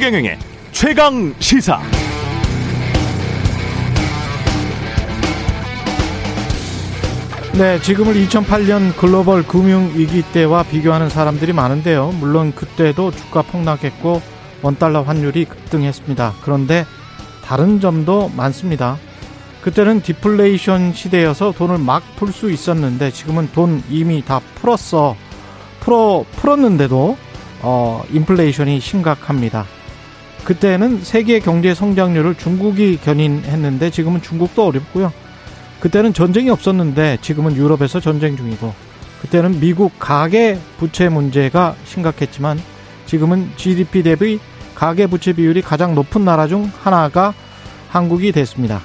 최경영의 최강 시사. 네, 지금을 2008년 글로벌 금융 위기 때와 비교하는 사람들이 많은데요. 물론 그때도 주가 폭락했고 원달러 환율이 급등했습니다. 그런데 다른 점도 많습니다. 그때는 디플레이션 시대여서 돈을 막 풀 수 있었는데 지금은 돈 이미 다 풀었어. 풀어 풀었는데도 어 인플레이션이 심각합니다. 그때는 세계 경제 성장률을 중국이 견인했는데 지금은 중국도 어렵고요. 그때는 전쟁이 없었는데 지금은 유럽에서 전쟁 중이고 그때는 미국 가계 부채 문제가 심각했지만 지금은 GDP 대비 가계 부채 비율이 가장 높은 나라 중 하나가 한국이 됐습니다.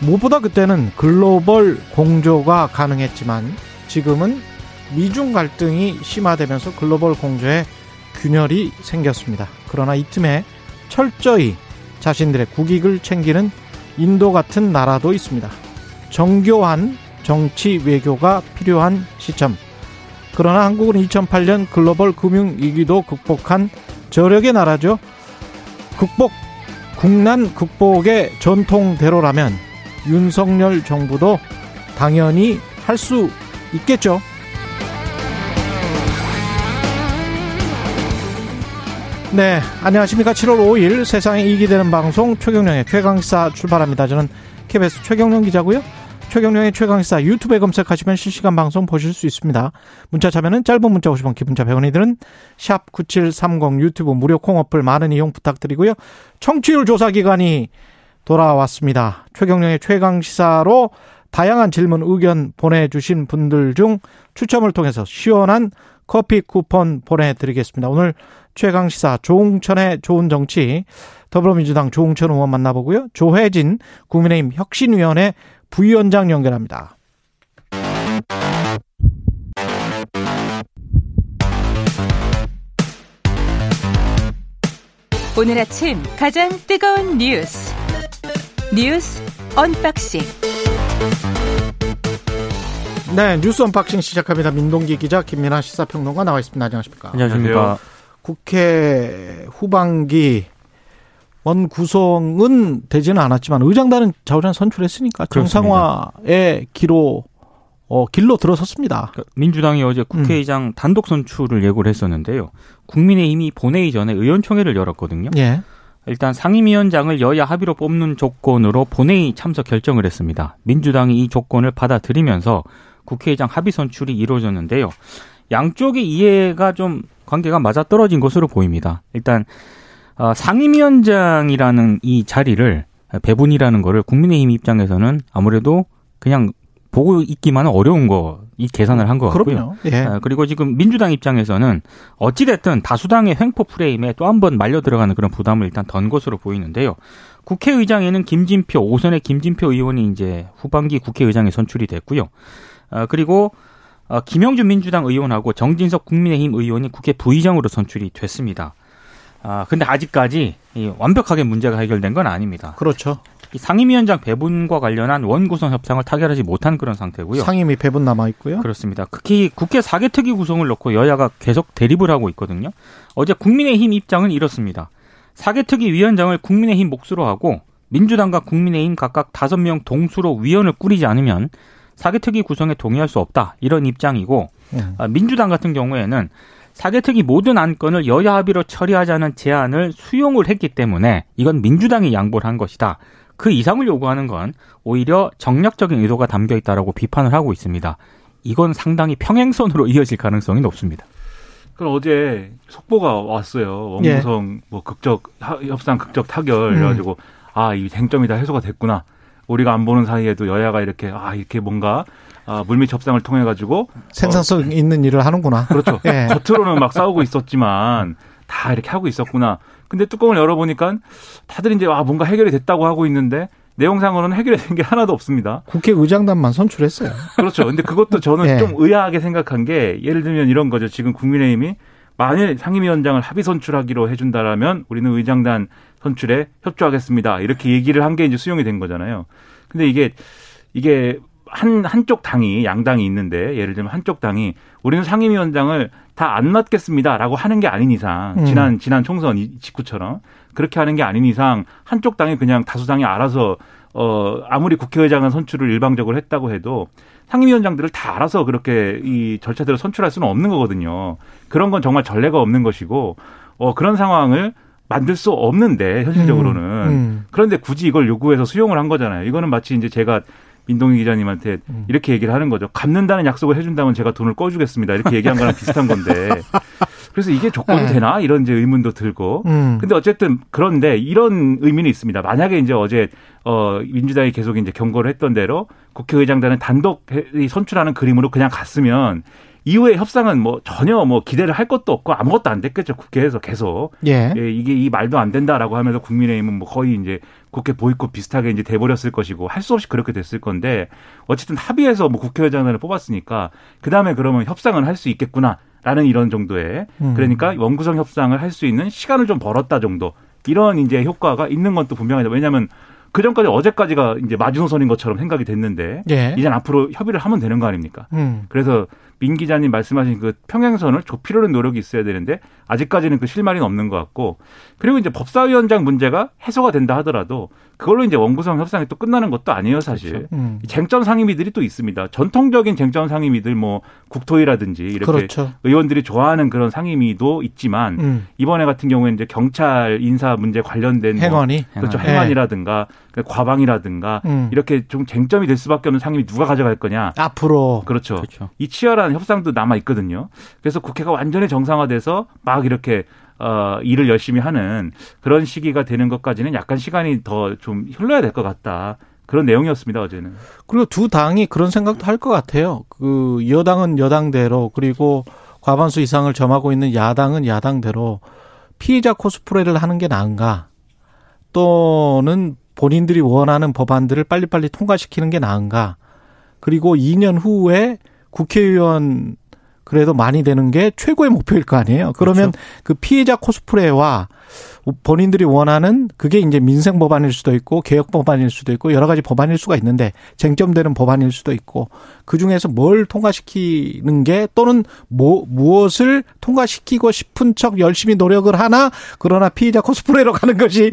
무엇보다 그때는 글로벌 공조가 가능했지만 지금은 미중 갈등이 심화되면서 글로벌 공조에 균열이 생겼습니다. 그러나 이 틈에 철저히 자신들의 국익을 챙기는 인도 같은 나라도 있습니다. 정교한 정치 외교가 필요한 시점. 그러나 한국은 2008년 글로벌 금융 위기도 극복한 저력의 나라죠. 극복, 국난 극복의 전통대로라면 윤석열 정부도 당연히 할 수 있겠죠. 네, 안녕하십니까. 7월 5일 세상에 이익이 되는 방송 최경령의 최강시사 출발합니다. 저는 KBS 최경령 기자고요. 최경령의 최강시사 유튜브에 검색하시면 실시간 방송 보실 수 있습니다. 문자 참여는 짧은 문자 50원, 기본자 100원이 드는 샵 9730 유튜브 무료 콩 어플 많은 이용 부탁드리고요. 청취율 조사 기간이 돌아왔습니다. 최경령의 최강시사로 다양한 질문, 의견 보내주신 분들 중 추첨을 통해서 시원한 커피 쿠폰 보내드리겠습니다. 오늘 최강시사 조웅천의 좋은 정치 더불어민주당 조웅천 의원 만나보고요. 조혜진 국민의힘 혁신위원회 부위원장 연결합니다. 오늘 아침 가장 뜨거운 뉴스 뉴스 unboxing 네 뉴스 unboxing 시작합니다. 민동기 기자 김민아 시사평론가 나와 있습니다. 안녕하십니까? 안녕하십니까? 국회 후반기 원 구성은 되지는 않았지만 의장단은 좌우간 선출했으니까 정상화의 기로 어, 길로 들어섰습니다. 그러니까 민주당이 어제 국회의장 음. 단독 선출을 예고를 했었는데요. 국민의힘이 본회의 전에 의원총회를 열었거든요. 예. 일단 상임위원장을 여야 합의로 뽑는 조건으로 본회의 참석 결정을 했습니다. 민주당이 이 조건을 받아들이면서 국회의장 합의 선출이 이루어졌는데요. 양쪽의 이해가 좀 관계가 맞아떨어진 것으로 보입니다. 일단 어, 상임위원장이라는 이 자리를 배분이라는 거를 국민의힘 입장에서는 아무래도 그냥 보고 있기만은 어려운 거, 이 계산을 한 것 같고요. 예. 아, 그리고 지금 민주당 입장에서는 어찌 됐든 다수당의 횡포 프레임에 또 한 번 말려 들어가는 그런 부담을 일단 던 것으로 보이는데요. 국회의장에는 김진표, 오선의 김진표 의원이 이제 후반기 국회의장에 선출이 됐고요. 아, 그리고 어, 김영준 민주당 의원하고 정진석 국민의힘 의원이 국회 부의장으로 선출이 됐습니다. 아, 근데 아직까지 완벽하게 문제가 해결된 건 아닙니다. 그렇죠. 상임위원장 배분과 관련한 원구성 협상을 타결하지 못한 그런 상태고요. 상임위 배분 남아 있고요. 그렇습니다. 특히 국회 사개 특위 구성을 놓고 여야가 계속 대립을 하고 있거든요. 어제 국민의힘 입장은 이렇습니다. 사개 특위 위원장을 국민의힘 몫으로 하고 민주당과 국민의힘 각각 다섯 명 동수로 위원을 꾸리지 않으면 사개특위 구성에 동의할 수 없다 이런 입장이고 음. 민주당 같은 경우에는 사개특위 모든 안건을 여야 합의로 처리하자는 제안을 수용을 했기 때문에 이건 민주당이 양보를 한 것이다. 그 이상을 요구하는 건 오히려 정략적인 의도가 담겨 있다라고 비판을 하고 있습니다. 이건 상당히 평행선으로 이어질 가능성이 높습니다. 그럼 어제 속보가 왔어요. 원구성 예. 뭐 극적 협상 극적 타결 음. 그래가지고 아 이 쟁점이 다 해소가 됐구나. 우리가 안 보는 사이에도 여야가 이렇게 아 이렇게 뭔가 아, 물밑 협상을 통해 가지고 생산성 어, 있는 일을 하는구나. 그렇죠. 예. 겉으로는 막 싸우고 있었지만 다 이렇게 하고 있었구나. 근데 뚜껑을 열어보니까 다들 이제 아 뭔가 해결이 됐다고 하고 있는데 내용상으로는 해결이 된 게 하나도 없습니다. 국회의장단만 선출했어요. 그렇죠. 근데 그것도 저는 예. 좀 의아하게 생각한 게 예를 들면 이런 거죠. 지금 국민의힘이 만일 상임위원장을 합의 선출하기로 해준다라면 우리는 의장단 선출에 협조하겠습니다. 이렇게 얘기를 한 게 이제 수용이 된 거잖아요. 근데 이게 이게 한 한쪽 당이 양당이 있는데 예를 들면 한쪽 당이 우리는 상임위원장을 다안 맞겠습니다라고 하는 게 아닌 이상 음. 지난 지난 총선 이- 직후처럼 그렇게 하는 게 아닌 이상 한쪽 당이 그냥 다수당이 알아서 어 아무리 국회의장은 선출을 일방적으로 했다고 해도 상임위원장들을 다 알아서 그렇게 이 절차대로 선출할 수는 없는 거거든요. 그런 건 정말 전례가 없는 것이고 어 그런 상황을 만들 수 없는데 현실적으로는 음. 그런데 굳이 이걸 요구해서 수용을 한 거잖아요. 이거는 마치 이제 제가 민동희 기자님한테 음. 이렇게 얘기를 하는 거죠. 갚는다는 약속을 해준다면 제가 돈을 꺼주겠습니다. 이렇게 얘기한 거랑 비슷한 건데. 그래서 이게 조건이 네. 되나? 이런 이제 의문도 들고. 음. 근데 어쨌든 그런데 이런 의미는 있습니다. 만약에 이제 어제 어 민주당이 계속 이제 경고를 했던 대로 국회의장단은 단독 해- 선출하는 그림으로 그냥 갔으면 이후에 협상은 뭐 전혀 뭐 기대를 할 것도 없고 아무것도 안 됐겠죠. 국회에서 계속. 예. 예, 이게 이 말도 안 된다라고 하면서 국민의힘은 뭐 거의 이제 국회 보이콧 비슷하게 이제 돼버렸을 것이고 할 수 없이 그렇게 됐을 건데 어쨌든 합의해서 뭐 국회의장단을 뽑았으니까 그 다음에 그러면 협상을 할 수 있겠구나 라는 이런 정도의 음. 그러니까 원구성 협상을 할 수 있는 시간을 좀 벌었다 정도 이런 이제 효과가 있는 건 또 분명하다. 왜냐하면 그 전까지 어제까지가 이제 마지노선인 것처럼 생각이 됐는데 예. 이제 앞으로 협의를 하면 되는 거 아닙니까? 음. 그래서 민 기자님 말씀하신 그 평행선을 좁히려는 노력이 있어야 되는데 아직까지는 그 실마리는 없는 것 같고 그리고 이제 법사위원장 문제가 해소가 된다 하더라도 그걸로 이제 원구성 협상이 또 끝나는 것도 아니에요 사실. 음. 이 쟁점 상임위들이 또 있습니다. 전통적인 쟁점 상임위들 뭐 국토위라든지 이렇게 그렇죠. 의원들이 좋아하는 그런 상임위도 있지만 음. 이번에 같은 경우에는 이제 경찰 인사 문제 관련된 뭐 행언이. 그렇죠 예. 행안이라든가 그 과방이라든가 음. 이렇게 좀 쟁점이 될 수밖에 없는 상임위 누가 가져갈 거냐 앞으로. 그렇죠. 그렇죠. 이 치열한 협상도 남아 있거든요. 그래서 국회가 완전히 정상화돼서 막 이렇게 어 일을 열심히 하는 그런 시기가 되는 것까지는 약간 시간이 더 좀 흘러야 될 것 같다. 그런 내용이었습니다 어제는. 그리고 두 당이 그런 생각도 할 것 같아요. 그 여당은 여당대로 그리고 과반수 이상을 점하고 있는 야당은 야당대로 피해자 코스프레를 하는 게 나은가 또는 본인들이 원하는 법안들을 빨리빨리 통과시키는 게 나은가 그리고 2년 후에 국회의원 그래도 많이 되는 게 최고의 목표일 거 아니에요. 그러면 그 피해자 코스프레와 본인들이 원하는 그게 이제 민생 법안일 수도 있고 개혁 법안일 수도 있고 여러 가지 법안일 수가 있는데 쟁점되는 법안일 수도 있고 그 중에서 뭘 통과시키는 게 또는 뭐 무엇을 통과시키고 싶은 척 열심히 노력을 하나 그러나 피해자 코스프레로 가는 것이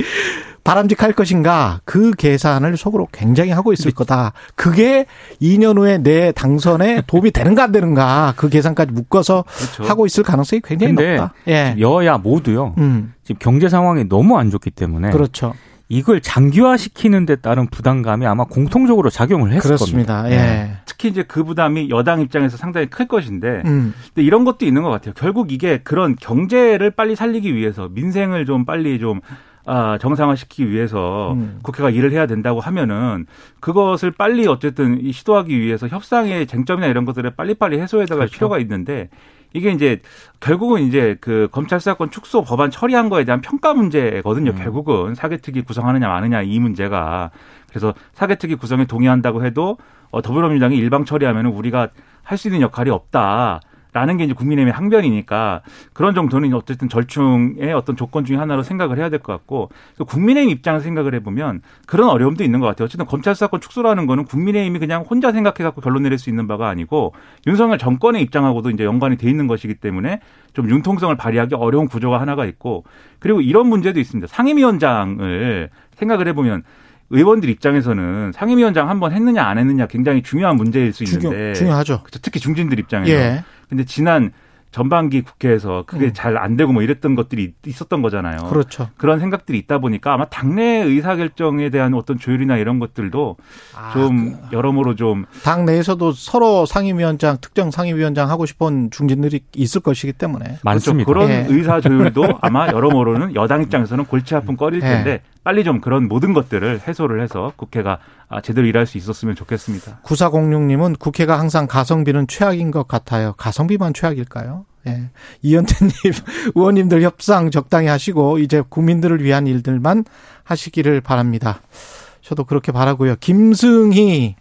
바람직할 것인가 그 계산을 속으로 굉장히 하고 있을 거다. 그게 2년 후에 내 당선에 도움이 되는가 안 되는가 그 계산까지 묶어서 그렇죠. 하고 있을 가능성이 굉장히 높다. 예. 여야 모두요. 음. 지금 경제 상황이 너무 안 좋기 때문에 그렇죠. 이걸 장기화시키는 데 따른 부담감이 아마 공통적으로 작용을 했을 그렇습니다. 겁니다. 예. 특히 이제 그 부담이 여당 입장에서 상당히 클 것인데 음. 근데 이런 것도 있는 것 같아요. 결국 이게 그런 경제를 빨리 살리기 위해서 민생을 좀 빨리 좀 아, 정상화시키기 위해서 음. 국회가 일을 해야 된다고 하면은 그것을 빨리 어쨌든 이 시도하기 위해서 협상의 쟁점이나 이런 것들을 빨리빨리 해소해 나갈 그렇죠. 필요가 있는데 이게 이제 결국은 이제 그 검찰 수사권 축소 법안 처리한 거에 대한 평가 문제거든요. 음. 결국은 사개특위 구성하느냐 마느냐 이 문제가 그래서 사개특위 구성에 동의한다고 해도 어, 더불어민주당이 일방 처리하면은 우리가 할 수 있는 역할이 없다. 라는 게 이제 국민의힘의 항변이니까 그런 정도는 어쨌든 절충의 어떤 조건 중에 하나로 생각을 해야 될 것 같고 또 국민의힘 입장에서 생각을 해보면 그런 어려움도 있는 것 같아요. 어쨌든 검찰 수사권 축소라는 거는 국민의힘이 그냥 혼자 생각해갖고 결론 내릴 수 있는 바가 아니고 윤석열 정권의 입장하고도 이제 연관이 돼 있는 것이기 때문에 좀 융통성을 발휘하기 어려운 구조가 하나가 있고 그리고 이런 문제도 있습니다. 상임위원장을 생각을 해보면 의원들 입장에서는 상임위원장 한번 했느냐 안 했느냐 굉장히 중요한 문제일 수 중요, 있는데 중요 하죠. 그렇죠. 특히 중진들 입장에서 예. 근데 지난 전반기 국회에서 그게 음. 잘안 되고 뭐 이랬던 것들이 있었던 거잖아요. 그렇죠. 그런 생각들이 있다 보니까 아마 당내 의사 결정에 대한 어떤 조율이나 이런 것들도 아, 좀 여러모로 좀 당 내에서도 서로 상임위원장, 특정 상임위원장 하고 싶은 중진들이 있을 것이기 때문에. 많습니다. 그렇죠. 그런 예. 의사 조율도 아마 여러모로는 여당 입장에서는 골치 아픈 거릴 예. 텐데 빨리 좀 그런 모든 것들을 해소를 해서 국회가 아, 제대로 일할 수 있었으면 좋겠습니다. 9406님은 국회가 항상 가성비는 최악인 것 같아요. 가성비만 최악일까요? 예. 이현태님, 의원님들 협상 적당히 하시고, 이제 국민들을 위한 일들만 하시기를 바랍니다. 저도 그렇게 바라고요. 김승희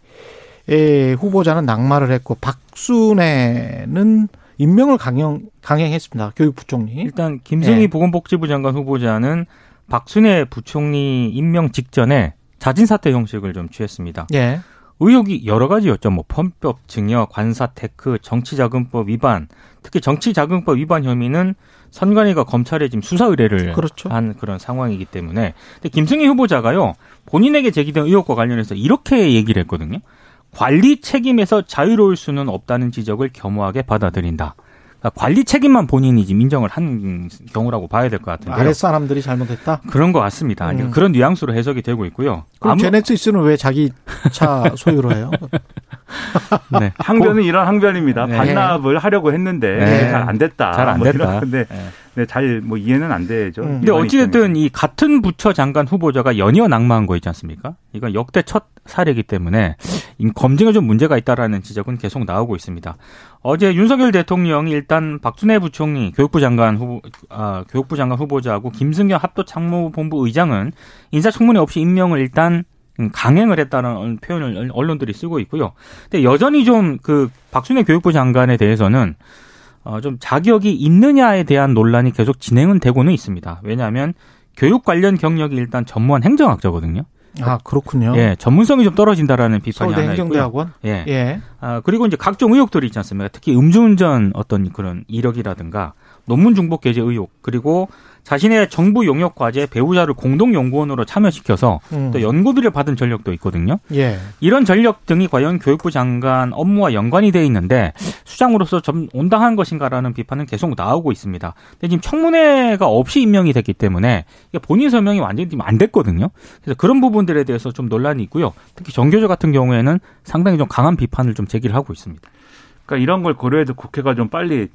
의 후보자는 낙마를 했고, 박순애는 임명을 강행, 강행했습니다. 교육부총리. 일단 김승희 예. 보건복지부 장관 후보자는 박순애 부총리 임명 직전에 자진 사퇴 형식을 좀 취했습니다. 예. 의혹이 여러 가지였죠. 뭐 편법 증여, 관사 테크, 정치자금법 위반, 특히 정치자금법 위반 혐의는 선관위가 검찰에 지금 수사 의뢰를 그렇죠. 한 그런 상황이기 때문에 근데 김승희 후보자가요 본인에게 제기된 의혹과 관련해서 이렇게 얘기를 했거든요. 관리 책임에서 자유로울 수는 없다는 지적을 겸허하게 받아들인다. 그러니까 관리 책임만 본인이 지금 인정을 한 경우라고 봐야 될 것 같은데요. 아랫 사람들이 잘못했다? 그런 것 같습니다. 음. 그런 뉘앙스로 해석이 되고 있고요. 그럼 아무... 제네시스는 왜 자기 차 소유로 해요? 네. 항변은 이런 항변입니다. 네. 반납을 하려고 했는데 네. 잘안 됐다. 잘 안 됐다. 뭐 근데 네. 네, 잘뭐 이해는 안 되죠. 음. 근데 어찌됐든 이 같은 부처 장관 후보자가 연이어 낙마한 거 있지 않습니까? 이건 역대 첫 사례이기 때문에 검증에 좀 문제가 있다라는 지적은 계속 나오고 있습니다. 어제 윤석열 대통령이 일단 박준혜 부총리 교육부 장관 후보 아, 교육부 장관 후보자하고 김승겸 합도참모본부 의장은 인사청문회 없이 임명을 일단 강행을 했다는 표현을 언론들이 쓰고 있고요. 근데 여전히 좀 그 박순애 교육부 장관에 대해서는 어, 좀 자격이 있느냐에 대한 논란이 계속 진행은 되고는 있습니다. 왜냐하면 교육 관련 경력이 일단 전무한 행정학자거든요. 아 그렇군요. 예, 전문성이 좀 떨어진다라는 비판이 하나 행정대학원? 있고요. 예. 예. 아 그리고 이제 각종 의혹들이 있지 않습니까? 특히 음주운전 어떤 그런 이력이라든가 논문 중복 게재 의혹 그리고 자신의 정부 용역 과제 배우자를 공동 연구원으로 참여시켜서 음. 또 연구비를 받은 전력도 있거든요. 예. 이런 전력 등이 과연 교육부 장관 업무와 연관이 돼 있는데 수장으로서 좀 온당한 것인가라는 비판은 계속 나오고 있습니다. 근데 지금 청문회가 없이 임명이 됐기 때문에 본인 서명이 완전히 안 됐거든요. 그래서 그런 부분들에 대해서 좀 논란이 있고요. 특히 정교조 같은 경우에는 상당히 좀 강한 비판을 좀 제기를 하고 있습니다. 그러니까 이런 걸 고려해도 국회가 좀 빨리 어,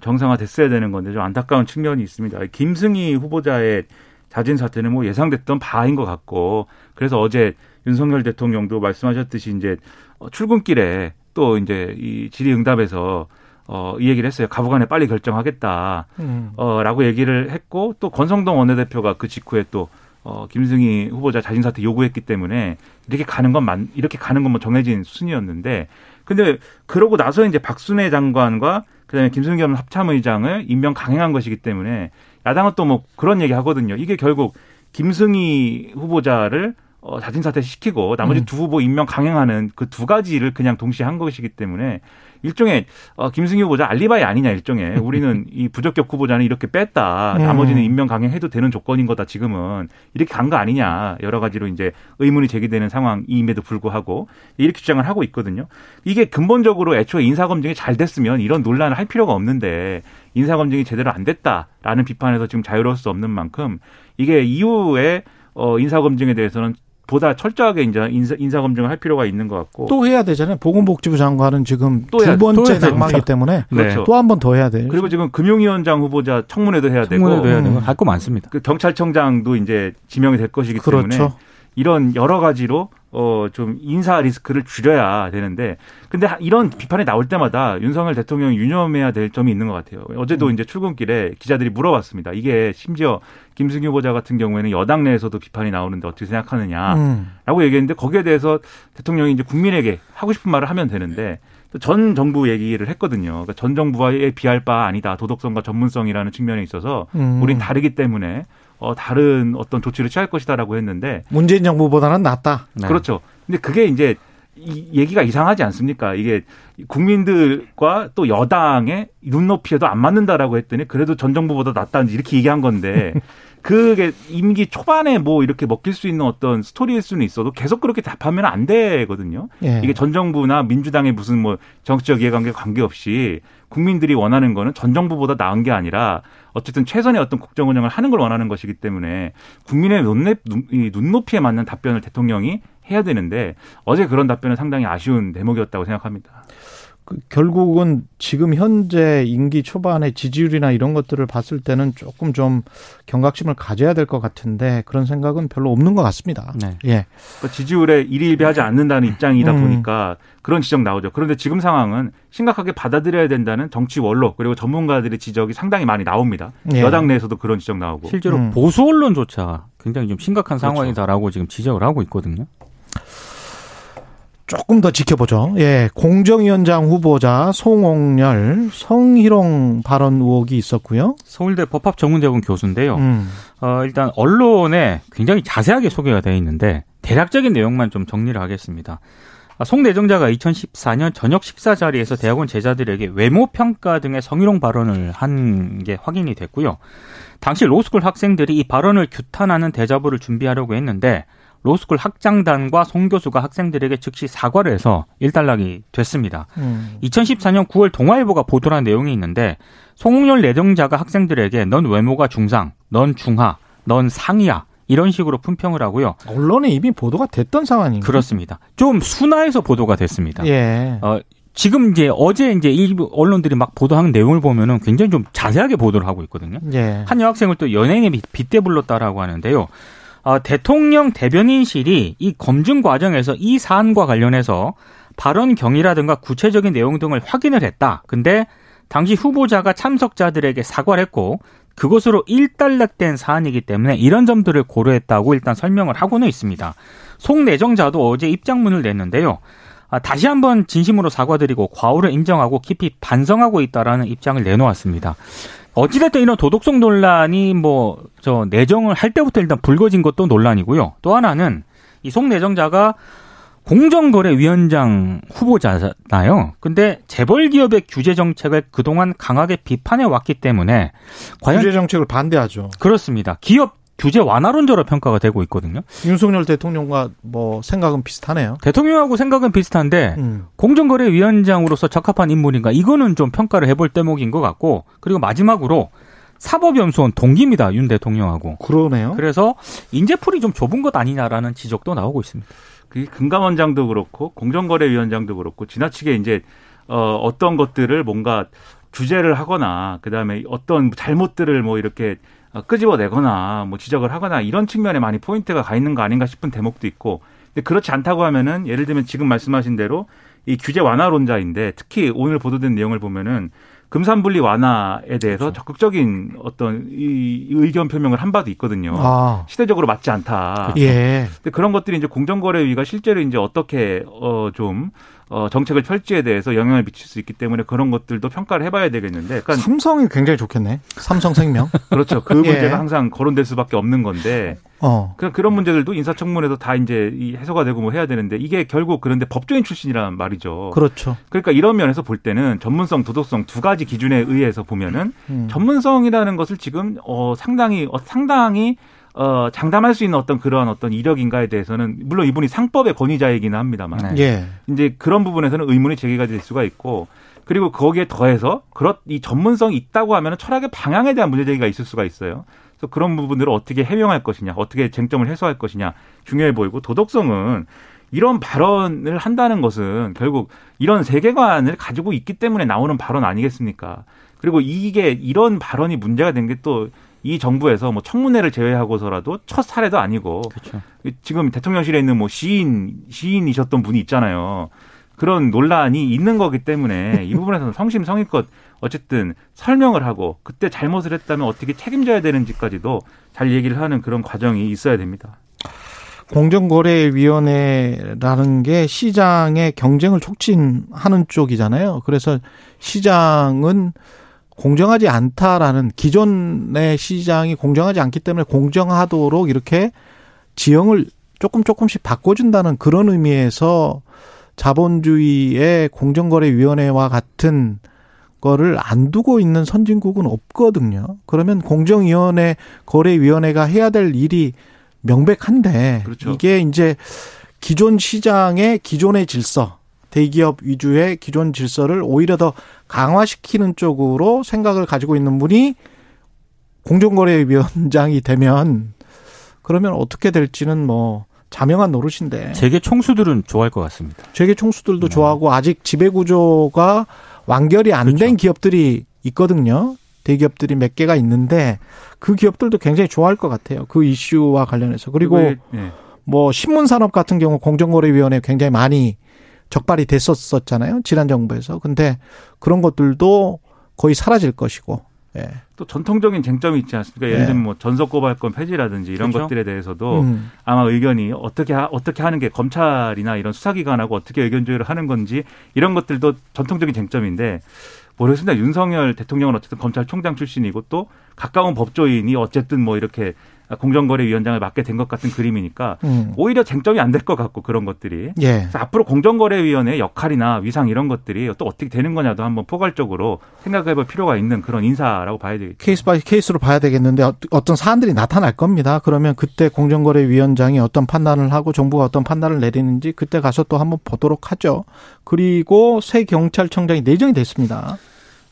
정상화됐어야 되는 건데 좀 안타까운 측면이 있습니다. 김승희 후보자의 자진 사퇴는 뭐 예상됐던 바인 것 같고 그래서 어제 윤석열 대통령도 말씀하셨듯이 이제 어, 출근길에 또 이제 이 질의응답에서 어, 이 얘기를 했어요. 가부간에 빨리 결정하겠다. 음. 어, 라고 얘기를 했고 또 권성동 원내대표가 그 직후에 또 어, 김승희 후보자 자진 사퇴 요구했기 때문에 이렇게 가는 건 만, 이렇게 가는 건 뭐 정해진 순이었는데 근데 그러고 나서 이제 박순애 장관과 그다음에 김승겸 합참의장을 임명 강행한 것이기 때문에 야당은 또 뭐 그런 얘기 하거든요. 이게 결국 김승희 후보자를 어, 자진 사퇴 시키고 나머지 음. 두 후보 임명 강행하는 그 두 가지를 그냥 동시에 한 것이기 때문에 일종의 어, 김승희 후보자 알리바이 아니냐 일종의 우리는 이 부적격 후보자는 이렇게 뺐다 음. 나머지는 임명 강행해도 되는 조건인 거다 지금은 이렇게 간 거 아니냐 여러 가지로 이제 의문이 제기되는 상황임에도 불구하고 이렇게 주장을 하고 있거든요. 이게 근본적으로 애초에 인사 검증이 잘 됐으면 이런 논란을 할 필요가 없는데 인사 검증이 제대로 안 됐다라는 비판에서 지금 자유로울 수 없는 만큼 이게 이후에 어, 인사 검증에 대해서는 보다 철저하게 이제 인사, 인사 검증을 할 필요가 있는 것 같고 또 해야 되잖아요. 보건복지부 장관은 지금 두 해야, 번째 낙마기 때문에 그렇죠. 또 한 번 더 해야 돼요. 그리고 지금 금융위원장 후보자 청문회도 해야 청문회도 되고 해야 되고 할 거 많습니다. 그 경찰청장도 이제 지명이 될 것이기 그렇죠. 때문에 이런 여러 가지로 어, 좀 인사 리스크를 줄여야 되는데, 근데 이런 비판이 나올 때마다 윤석열 대통령이 유념해야 될 점이 있는 것 같아요. 어제도 음. 이제 출근길에 기자들이 물어봤습니다. 이게 심지어 김승희 후보자 같은 경우에는 여당 내에서도 비판이 나오는데 어떻게 생각하느냐라고 음. 얘기했는데 거기에 대해서 대통령이 이제 국민에게 하고 싶은 말을 하면 되는데 전 정부 얘기를 했거든요. 그러니까 전 정부와의 비할 바 아니다. 도덕성과 전문성이라는 측면에 있어서 음. 우린 다르기 때문에 어, 다른 어떤 조치를 취할 것이다라고 했는데 문재인 정부보다는 낫다. 네. 그렇죠. 근데 그게 이제 이 얘기가 이상하지 않습니까? 이게 국민들과 또 여당의 눈높이에도 안 맞는다라고 했더니 그래도 전 정부보다 낫다 이렇게 얘기한 건데 그게 임기 초반에 뭐 이렇게 먹힐 수 있는 어떤 스토리일 수는 있어도 계속 그렇게 답하면 안 되거든요. 예. 이게 전 정부나 민주당의 무슨 뭐 정치적 이해관계 관계없이 국민들이 원하는 거는 전 정부보다 나은 게 아니라 어쨌든 최선의 어떤 국정 운영을 하는 걸 원하는 것이기 때문에 국민의 눈높 이에 맞는 답변을 대통령이 해야 되는데 어제 그런 답변은 상당히 아쉬운 대목이었다고 생각합니다. 그 결국은 지금 현재 임기 초반의 지지율이나 이런 것들을 봤을 때는 조금 좀 경각심을 가져야 될 것 같은데 그런 생각은 별로 없는 것 같습니다. 네. 예. 그 지지율에 일일비하지 않는다는 입장이다 음. 보니까 그런 지적 나오죠. 그런데 지금 상황은 심각하게 받아들여야 된다는 정치 원로 그리고 전문가들의 지적이 상당히 많이 나옵니다. 예. 여당 내에서도 그런 지적 나오고 실제로 음. 보수 언론조차 굉장히 좀 심각한 그렇죠. 상황이다라고 지금 지적을 하고 있거든요. 조금 더 지켜보죠. 예, 공정위원장 후보자 송옥렬 성희롱 발언 의혹이 있었고요. 서울대 법학전문대학원 교수인데요. 음. 어, 일단 언론에 굉장히 자세하게 소개가 되어 있는데 대략적인 내용만 좀 정리를 하겠습니다. 아, 송 내정자가 2014년 저녁 식사 자리에서 대학원 제자들에게 외모 평가 등의 성희롱 발언을 한 게 확인이 됐고요. 당시 로스쿨 학생들이 이 발언을 규탄하는 대자보를 준비하려고 했는데 로스쿨 학장단과 송 교수가 학생들에게 즉시 사과를 해서 일단락이 됐습니다. 음. 2014년 9월 동아일보가 보도한 내용이 있는데 송옥렬 내정자가 학생들에게 넌 외모가 중상, 넌 중하, 넌 상이야. 이런 식으로 품평을 하고요. 언론에 이미 보도가 됐던 상황인가요? 그렇습니다. 좀 순화해서 보도가 됐습니다. 예. 어, 지금 이제 어제 이제 일부 언론들이 막 보도한 내용을 보면은 굉장히 좀 자세하게 보도를 하고 있거든요. 예. 한 여학생을 또 연예인에 빗대 불렀다라고 하는데요. 어, 대통령 대변인실이 이 검증 과정에서 이 사안과 관련해서 발언 경위라든가 구체적인 내용 등을 확인을 했다. 근데 당시 후보자가 참석자들에게 사과를 했고 그것으로 일단락된 사안이기 때문에 이런 점들을 고려했다고 일단 설명을 하고는 있습니다. 송 내정자도 어제 입장문을 냈는데요. 아, 다시 한번 진심으로 사과드리고 과오를 인정하고 깊이 반성하고 있다라는 입장을 내놓았습니다. 어찌됐든 이런 도덕성 논란이 뭐 저 내정을 할 때부터 일단 불거진 것도 논란이고요. 또 하나는 이 송 내정자가 공정거래위원장 후보자잖아요. 근데 재벌 기업의 규제 정책을 그동안 강하게 비판해 왔기 때문에 과연 규제 정책을 반대하죠. 그렇습니다. 기업 규제 완화론자로 평가가 되고 있거든요. 윤석열 대통령과 뭐 생각은 비슷하네요. 대통령하고 생각은 비슷한데 음. 공정거래위원장으로서 적합한 인물인가 이거는 좀 평가를 해볼 대목인 것 같고 그리고 마지막으로 사법연수원 동기입니다 윤 대통령하고. 그러네요. 그래서 인재풀이 좀 좁은 것 아니냐라는 지적도 나오고 있습니다. 그 금감원장도 그렇고 공정거래위원장도 그렇고 지나치게 이제 어 어떤 것들을 뭔가 규제를 하거나 그다음에 어떤 잘못들을 뭐 이렇게 어, 끄집어내거나 뭐 지적을 하거나 이런 측면에 많이 포인트가 가 있는 거 아닌가 싶은 대목도 있고 근데 그렇지 않다고 하면은 예를 들면 지금 말씀하신 대로 이 규제 완화론자인데 특히 오늘 보도된 내용을 보면은 금산분리 완화에 대해서 그렇죠. 적극적인 어떤 이 의견 표명을 한 바도 있거든요. 아. 시대적으로 맞지 않다. 예. 근데 그런 것들이 이제 공정거래위가 실제로 이제 어떻게 어좀 어, 정책을 펼지에 대해서 영향을 미칠 수 있기 때문에 그런 것들도 평가를 해봐야 되겠는데. 그러니까 삼성이 굉장히 좋겠네. 삼성생명. 그렇죠. 그 예. 문제가 항상 거론될 수밖에 없는 건데. 어. 그냥 그런 문제들도 인사청문회도 다 이제 이 해소가 되고 뭐 해야 되는데 이게 결국 그런데 법조인 출신이란 말이죠. 그렇죠. 그러니까 이런 면에서 볼 때는 전문성, 도덕성 두 가지 기준에 의해서 보면은 음. 전문성이라는 것을 지금 어 상당히 어 상당히 어, 장담할 수 있는 어떤 그런 어떤 이력인가에 대해서는 물론 이분이 상법의 권위자이기는 합니다만 네. 예. 이제 그런 부분에서는 의문이 제기가 될 수가 있고 그리고 거기에 더해서 그런 이 전문성이 있다고 하면 철학의 방향에 대한 문제 제기가 있을 수가 있어요. 그래서 그런 부분들을 어떻게 해명할 것이냐, 어떻게 쟁점을 해소할 것이냐 중요해 보이고 도덕성은 이런 발언을 한다는 것은 결국 이런 세계관을 가지고 있기 때문에 나오는 발언 아니겠습니까? 그리고 이게 이런 발언이 문제가 된 게 또 이 정부에서 뭐 청문회를 제외하고서라도 첫 사례도 아니고 그렇죠. 지금 대통령실에 있는 뭐 시인 시인이셨던 분이 있잖아요. 그런 논란이 있는 거기 때문에 이 부분에서는 성심성의껏 어쨌든 설명을 하고 그때 잘못을 했다면 어떻게 책임져야 되는지까지도 잘 얘기를 하는 그런 과정이 있어야 됩니다. 공정거래위원회라는 게 시장의 경쟁을 촉진하는 쪽이잖아요. 그래서 시장은 공정하지 않다라는 기존의 시장이 공정하지 않기 때문에 공정하도록 이렇게 지형을 조금 조금씩 바꿔준다는 그런 의미에서 자본주의의 공정거래위원회와 같은 거를 안 두고 있는 선진국은 없거든요. 그러면 공정위원회 거래위원회가 해야 될 일이 명백한데 그렇죠. 이게 이제 기존 시장의 기존의 질서 대기업 위주의 기존 질서를 오히려 더 강화시키는 쪽으로 생각을 가지고 있는 분이 공정거래위원장이 되면 그러면 어떻게 될지는 뭐 자명한 노릇인데. 재계 총수들은 좋아할 것 같습니다. 재계 총수들도 네. 좋아하고 아직 지배 구조가 완결이 안된 그렇죠. 기업들이 있거든요. 대기업들이 몇 개가 있는데 그 기업들도 굉장히 좋아할 것 같아요. 그 이슈와 관련해서. 그리고 네. 뭐 신문 산업 같은 경우 공정거래위원회 굉장히 많이 적발이 됐었었잖아요. 지난 정부에서. 근데 그런 것들도 거의 사라질 것이고. 예. 또 전통적인 쟁점이 있지 않습니까? 예를 예. 들면 뭐 전속 고발권 폐지라든지 이런 그렇죠? 것들에 대해서도 음. 아마 의견이 어떻게 하, 어떻게 하는 게 검찰이나 이런 수사기관하고 어떻게 의견 조율을 하는 건지 이런 것들도 전통적인 쟁점인데 모르겠습니다. 윤석열 대통령은 어쨌든 검찰총장 출신이고 또 가까운 법조인이 어쨌든 뭐 이렇게 공정거래위원장을 맡게 된 것 같은 그림이니까 음. 오히려 쟁점이 안 될 것 같고 그런 것들이 예. 앞으로 공정거래위원회의 역할이나 위상 이런 것들이 또 어떻게 되는 거냐도 한번 포괄적으로 생각해볼 필요가 있는 그런 인사라고 봐야 되겠죠. case by case로 봐야 되겠는데 어, 어떤 사안들이 나타날 겁니다. 그러면 그때 공정거래위원장이 어떤 판단을 하고 정부가 어떤 판단을 내리는지 그때 가서 또 한번 보도록 하죠. 그리고 새 경찰청장이 내정이 됐습니다.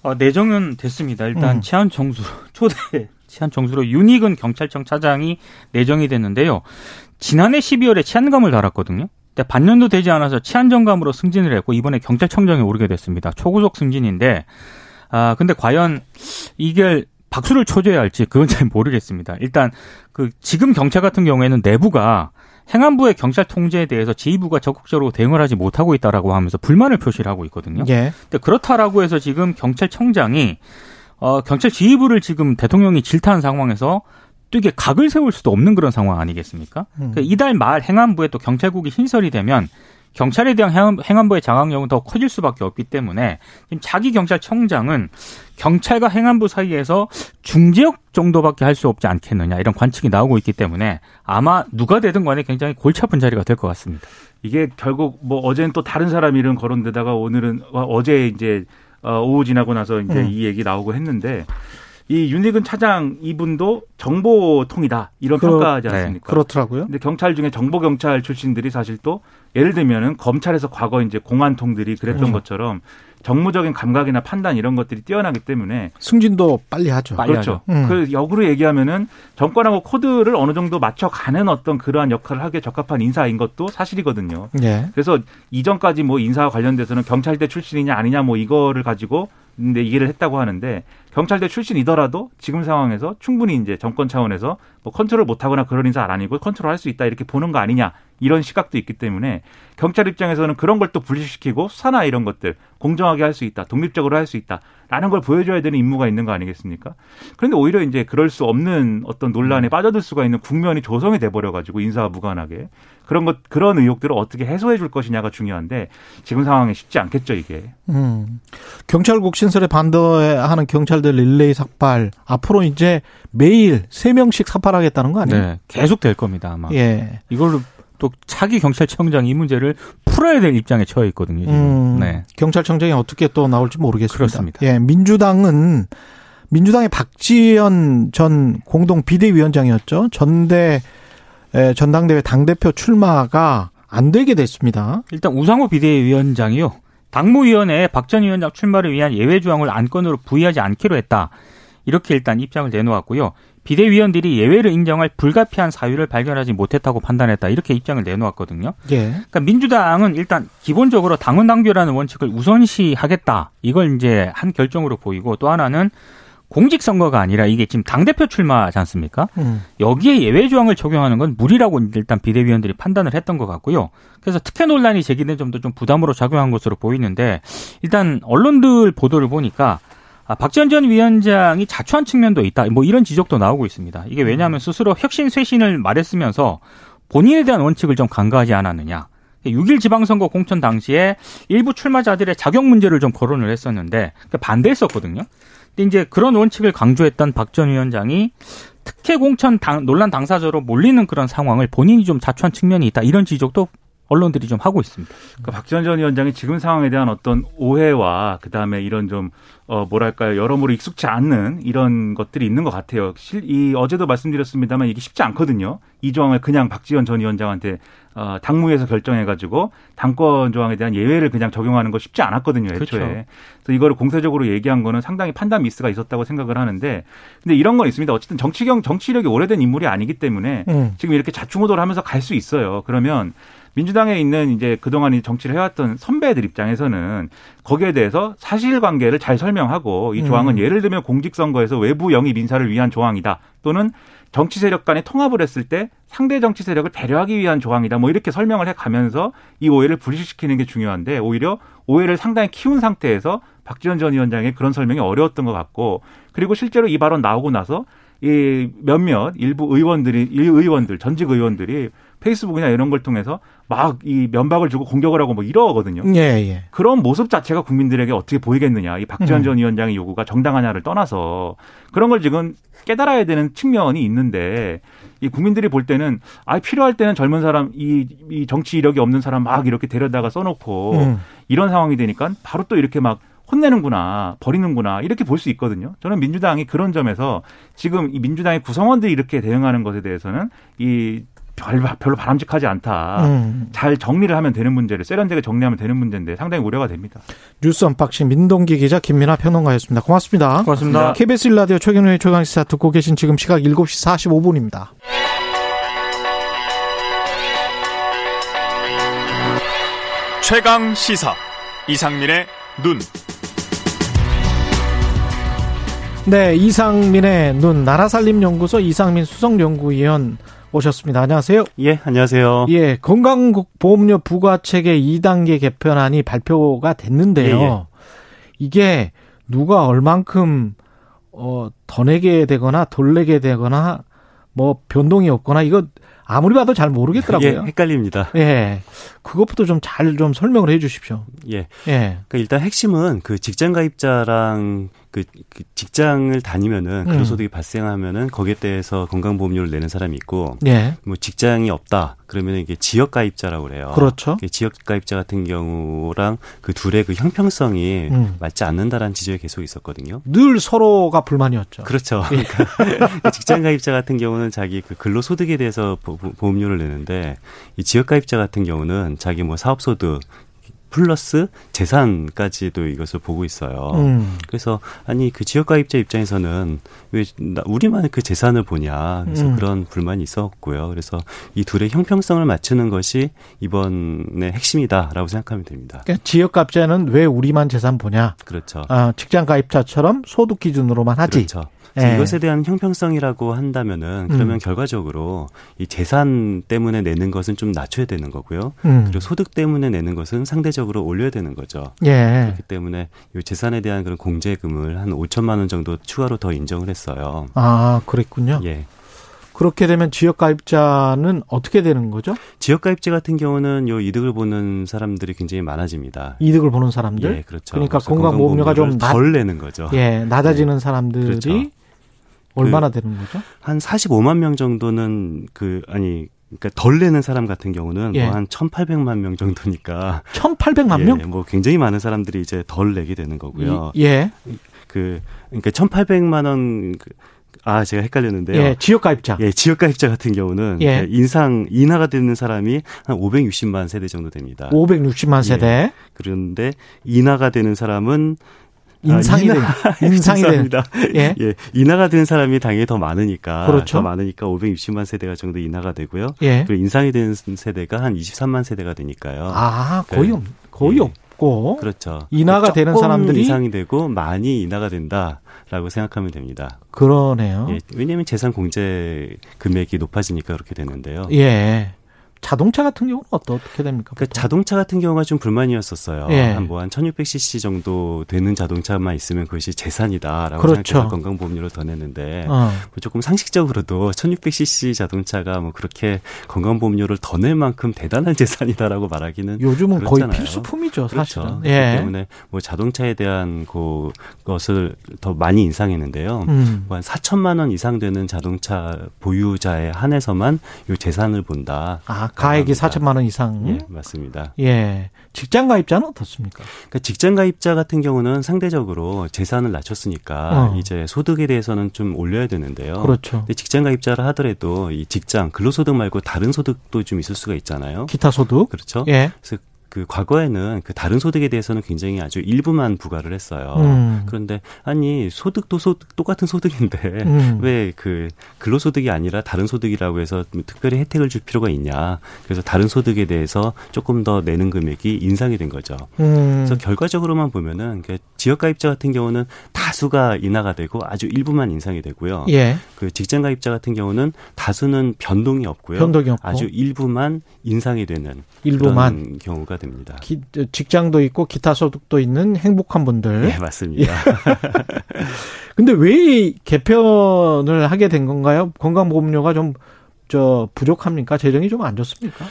어, 내정은 됐습니다. 일단 음. 치안 총수 초대 치안 총수로 윤희근 경찰청 차장이 내정이 됐는데요. 지난해 12월에 치안감을 달았거든요. 근데 반년도 되지 않아서 치안정감으로 승진을 했고 이번에 경찰청장에 오르게 됐습니다. 초고속 승진인데 아 근데 과연 이게 박수를 쳐줘야 할지 그건 잘 모르겠습니다. 일단 그 지금 경찰 같은 경우에는 내부가 행안부의 경찰 통제에 대해서 지휘부가 적극적으로 대응을 하지 못하고 있다라고 하면서 불만을 표시를 하고 있거든요. 예. 근데 그렇다라고 해서 지금 경찰청장이 어 경찰 지휘부를 지금 대통령이 질타한 상황에서 또 이게 각을 세울 수도 없는 그런 상황 아니겠습니까? 음. 그러니까 이달 말 행안부에 또 경찰국이 신설이 되면 경찰에 대한 행안, 부의 장악력은 더 커질 수밖에 없기 때문에 지금 자기 경찰청장은 경찰과 행안부 사이에서 중재역 정도밖에 할 수 없지 않겠느냐 이런 관측이 나오고 있기 때문에 아마 누가 되든 간에 굉장히 골치 아픈 자리가 될 것 같습니다. 이게 결국 뭐 어제는 또 다른 사람 이름 거론되다가 오늘은 어제 이제 어, 오후 지나고 나서 이제 음. 이 얘기 나오고 했는데 이 윤희근 차장 이분도 정보통이다 이런 그 평가하지 네. 않습니까? 네, 그렇더라고요. 근데 경찰 중에 정보 경찰 출신들이 사실 또 예를 들면은 검찰에서 과거 이제 공안통들이 그랬던 음. 것처럼 정무적인 감각이나 판단 이런 것들이 뛰어나기 때문에 승진도 빨리 하죠. 빨리 그렇죠. 음. 그 역으로 얘기하면은 정권하고 코드를 어느 정도 맞춰가는 어떤 그러한 역할을 하기에 적합한 인사인 것도 사실이거든요. 네. 그래서 이전까지 뭐 인사와 관련돼서는 경찰대 출신이냐 아니냐 뭐 이거를 가지고 근데 이해를 했다고 하는데 경찰대 출신이더라도 지금 상황에서 충분히 이제 정권 차원에서 뭐 컨트롤 못하거나 그런 인사 아니고 컨트롤할 수 있다 이렇게 보는 거 아니냐 이런 시각도 있기 때문에 경찰 입장에서는 그런 걸 또 분리시키고 수사나 이런 것들 공정하게 할 수 있다 독립적으로 할 수 있다 라는 걸 보여줘야 되는 임무가 있는 거 아니겠습니까? 그런데 오히려 이제 그럴 수 없는 어떤 논란에 음. 빠져들 수가 있는 국면이 조성이 돼버려 가지고 인사와 무관하게 그런 것 그런 의혹들을 어떻게 해소해 줄 것이냐가 중요한데 지금 상황에 쉽지 않겠죠 이게. 음. 경찰국 신설에 반대하는 경찰들 릴레이 삭발 앞으로 이제 매일 세 명씩 삭발하겠다는 거 아니에요? 네, 계속 될 겁니다 아마. 예. 이걸로 또 차기 경찰청장 이 문제를 풀어야 될 입장에 처해 있거든요. 지금. 음, 네. 경찰청장이 어떻게 또 나올지 모르겠습니다. 그렇습니다. 예, 민주당은 민주당의 박지원 전 공동 비대위원장이었죠. 전대 전당대회 당대표 출마가 안 되게 됐습니다. 일단 우상호 비대위원장이요. 당무위원회에 박 전 위원장 출마를 위한 예외 조항을 안건으로 부의하지 않기로 했다. 이렇게 일단 입장을 내놓았고요. 비대위원들이 예외를 인정할 불가피한 사유를 발견하지 못했다고 판단했다. 이렇게 입장을 내놓았거든요. 예. 그러니까 민주당은 일단 기본적으로 당원 당규라는 원칙을 우선시하겠다. 이걸 이제 한 결정으로 보이고 또 하나는 공직선거가 아니라 이게 지금 당대표 출마지 않습니까? 음. 여기에 예외 조항을 적용하는 건 무리라고 일단 비대위원들이 판단을 했던 것 같고요. 그래서 특혜 논란이 제기된 점도 좀 부담으로 작용한 것으로 보이는데 일단 언론들 보도를 보니까 아, 박지원 전 위원장이 자초한 측면도 있다. 뭐 이런 지적도 나오고 있습니다. 이게 왜냐하면 스스로 혁신 쇄신을 말했으면서 본인에 대한 원칙을 좀 간과하지 않았느냐. 6일 지방선거 공천 당시에 일부 출마자들의 자격 문제를 좀 거론을 했었는데 반대했었거든요. 근데 이제 그런 원칙을 강조했던 박 전 위원장이 특혜 공천 당, 논란 당사자로 몰리는 그런 상황을 본인이 좀 자초한 측면이 있다. 이런 지적도 언론들이 좀 하고 있습니다. 그러니까 박지원 전 위원장이 지금 상황에 대한 어떤 오해와 그다음에 이런 좀 어, 뭐랄까요, 여러모로 익숙치 않는 이런 것들이 있는 것 같아요. 실, 이, 어제도 말씀드렸습니다만 이게 쉽지 않거든요. 이 조항을 그냥 박지원 전 위원장한테 어, 당무에서 결정해가지고 당권 조항에 대한 예외를 그냥 적용하는 거 쉽지 않았거든요, 애초에. 그렇죠. 그래서 이거를 공세적으로 얘기한 거는 상당히 판단 미스가 있었다고 생각을 하는데, 근데 이런 건 있습니다. 어쨌든 정치경, 정치력이 오래된 인물이 아니기 때문에 음. 지금 이렇게 자충우돌 하면서 갈 수 있어요. 그러면 민주당에 있는 이제 그동안 정치를 해왔던 선배들 입장에서는 거기에 대해서 사실관계를 잘 설명하고 이 조항은 음. 예를 들면 공직선거에서 외부 영입 인사를 위한 조항이다 또는 정치 세력 간에 통합을 했을 때 상대 정치 세력을 배려하기 위한 조항이다. 뭐 이렇게 설명을 해 가면서 이 오해를 불식시키는 게 중요한데 오히려 오해를 상당히 키운 상태에서 박지원 전 위원장의 그런 설명이 어려웠던 것 같고 그리고 실제로 이 발언 나오고 나서 이 몇몇 일부 의원들이 일 의원들 전직 의원들이 페이스북이나 이런 걸 통해서 막 이 면박을 주고 공격을 하고 뭐 이러거든요. 예, 예. 그런 모습 자체가 국민들에게 어떻게 보이겠느냐. 이 박지원 음. 전 위원장의 요구가 정당하냐를 떠나서 그런 걸 지금 깨달아야 되는 측면이 있는데 이 국민들이 볼 때는 아 필요할 때는 젊은 사람 이, 이 정치 이력이 없는 사람 막 이렇게 데려다가 써놓고 음. 이런 상황이 되니까 바로 또 이렇게 막 혼내는구나, 버리는구나, 이렇게 볼 수 있거든요. 저는 민주당이 그런 점에서 지금 이 민주당의 구성원들이 이렇게 대응하는 것에 대해서는 이 별, 별로 바람직하지 않다. 음. 잘 정리를 하면 되는 문제를 세련되게 정리하면 되는 문제인데 상당히 우려가 됩니다. 뉴스 unboxing 민동기 기자 김민아 평론가였습니다. 고맙습니다. 고맙습니다. KBS 일라디오 최경영의 최강시사 듣고 계신 지금 시각 7시 45분입니다. 최강 시사 이상민의 눈. 네, 이상민의 눈 나라살림연구소 이상민 수석연구위원 오셨습니다. 안녕하세요. 예, 안녕하세요. 예, 건강보험료 부과체계 2단계 개편안이 발표가 됐는데요. 예, 예. 이게 누가 얼만큼 어, 더 내게 되거나 덜 내게 되거나 뭐 변동이 없거나 이거 아무리 봐도 잘 예, 모르겠더라고요. 헷갈립니다. 예. 그것부터 좀잘좀 설명을 해 주십시오. 예. 예. 그러니까 일단 핵심은 그 직장 가입자랑 그, 그 직장을 다니면은 음. 근로소득이 발생하면은 거기에 대해서 건강보험료를 내는 사람이 있고 예. 뭐 직장이 없다 그러면 이게 지역 가입자라고 그래요. 그렇죠. 이게 지역 가입자 같은 경우랑 그 둘의 그 형평성이 음. 맞지 않는다라는 지적이 계속 있었거든요. 늘 서로가 불만이었죠. 그렇죠. 예. 그러니까 직장 가입자 같은 경우는 자기 그 근로소득에 대해서 보- 보- 보험료를 내는데 이 지역 가입자 같은 경우는 자기 뭐 사업소득 플러스 재산까지도 이것을 보고 있어요. 음. 그래서 아니 그 지역 가입자 입장에서는 왜 나- 우리만 그 재산을 보냐 그래서 음. 그런 불만이 있었고요. 그래서 이 둘의 형평성을 맞추는 것이 이번의 핵심이다라고 생각하면 됩니다. 그러니까 지역가입자는 왜 우리만 재산 보냐? 그렇죠. 아, 직장 가입자처럼 소득 기준으로만 하지. 그렇죠. 예. 이것에 대한 형평성이라고 한다면은 그러면 음. 결과적으로 이 재산 때문에 내는 것은 좀 낮춰야 되는 거고요. 음. 그리고 소득 때문에 내는 것은 상대적으로 올려야 되는 거죠. 예. 그렇기 때문에 이 재산에 대한 그런 공제금을 한 5천만 원 정도 추가로 더 인정을 했어요. 아, 그랬군요. 예. 그렇게 되면 지역 가입자는 어떻게 되는 거죠? 지역 가입자 같은 경우는 요 이득을 보는 사람들이 굉장히 많아집니다. 이득을 보는 사람들. 예, 그렇죠. 그러니까 건강보험료가 좀 덜 내는 거죠. 예, 낮아지는 사람들이 그렇죠. 얼마나 되는 거죠? 한 45만 명 정도는 그 아니 그러니까 덜 내는 사람 같은 경우는 예. 뭐한 1,800만 명 정도니까 1,800만 예, 명? 뭐 굉장히 많은 사람들이 이제 덜 내게 되는 거고요. 이- 예. 그 그러니까 1,800만 원 그, 아, 제가 헷갈렸는데요. 예, 지역 가입자. 예, 지역 가입자 같은 경우는 예. 그 인상 인하가 되는 사람이 한 560만 세대 정도 됩니다. 560만 세대. 그런데 인하가 되는 사람은 인상이 아, 된 인상이 된 죄송합니다. 예. 예, 인하가 된 사람이 당연히 더 많으니까 그렇죠. 더 많으니까 560만 세대가 정도 인하가 되고요. 예. 그리고 인상이 된 세대가 한 23만 세대가 되니까요. 아, 거의 그, 없, 거의 예. 없고. 그렇죠. 인하가 되는 사람들이 인상이 되고 많이 인하가 된다라고 생각하면 됩니다. 그러네요. 예, 왜냐하면 재산 공제 금액이 높아지니까 그렇게 되는데요. 예. 자동차 같은 경우는 어떻게 됩니까? 보통? 자동차 같은 경우가 좀 불만이었었어요. 예. 한뭐 한 1600cc 정도 되는 자동차만 있으면 그것이 재산이다라고 그렇죠. 생각해서 건강보험료를 더 냈는데 어. 뭐 조금 상식적으로도 1600cc 자동차가 뭐 그렇게 건강보험료를 더 낼 만큼 대단한 재산이다라고 말하기는 요즘은 거의 그렇잖아요. 필수품이죠, 사실은. 그렇죠. 예. 그렇기 때문에 뭐 자동차에 대한 그 것을 더 많이 인상했는데요. 음. 뭐한 4천만 원 이상 되는 자동차 보유자에 한해서만 요 재산을 본다. 아, 가액이 합니다. 4천만 원 이상. 예, 맞습니다. 예. 직장 가입자는 어떻습니까? 그러니까 직장 가입자 같은 경우는 상대적으로 재산을 낮췄으니까 어. 이제 소득에 대해서는 좀 올려야 되는데요. 그렇죠. 근데 직장 가입자를 하더라도 이 직장 근로소득 말고 다른 소득도 좀 있을 수가 있잖아요. 기타 소득. 그렇죠. 예. 그래서 그 과거에는 그 다른 소득에 대해서는 굉장히 아주 일부만 부과를 했어요. 음. 그런데 아니 소득도 소득 똑같은 소득인데 음. 왜그 근로소득이 아니라 다른 소득이라고 해서 뭐 특별히 혜택을 줄 필요가 있냐? 그래서 다른 소득에 대해서 조금 더 내는 금액이 인상이 된 거죠. 음. 그래서 결과적으로만 보면은 그 지역 가입자 같은 경우는 다수가 인하가 되고 아주 일부만 인상이 되고요. 예. 그 직장 가입자 같은 경우는 다수는 변동이 없고요. 변동이 없고. 아주 일부만 인상이 되는 일부만. 경우가 됩니다. 기- 직장도 있고 기타 소득도 있는 행복한 분들. 네, 맞습니다. 근데 왜 개편을 하게 된 건가요? 건강보험료가 좀 저 부족합니까? 재정이 좀 안 좋습니까?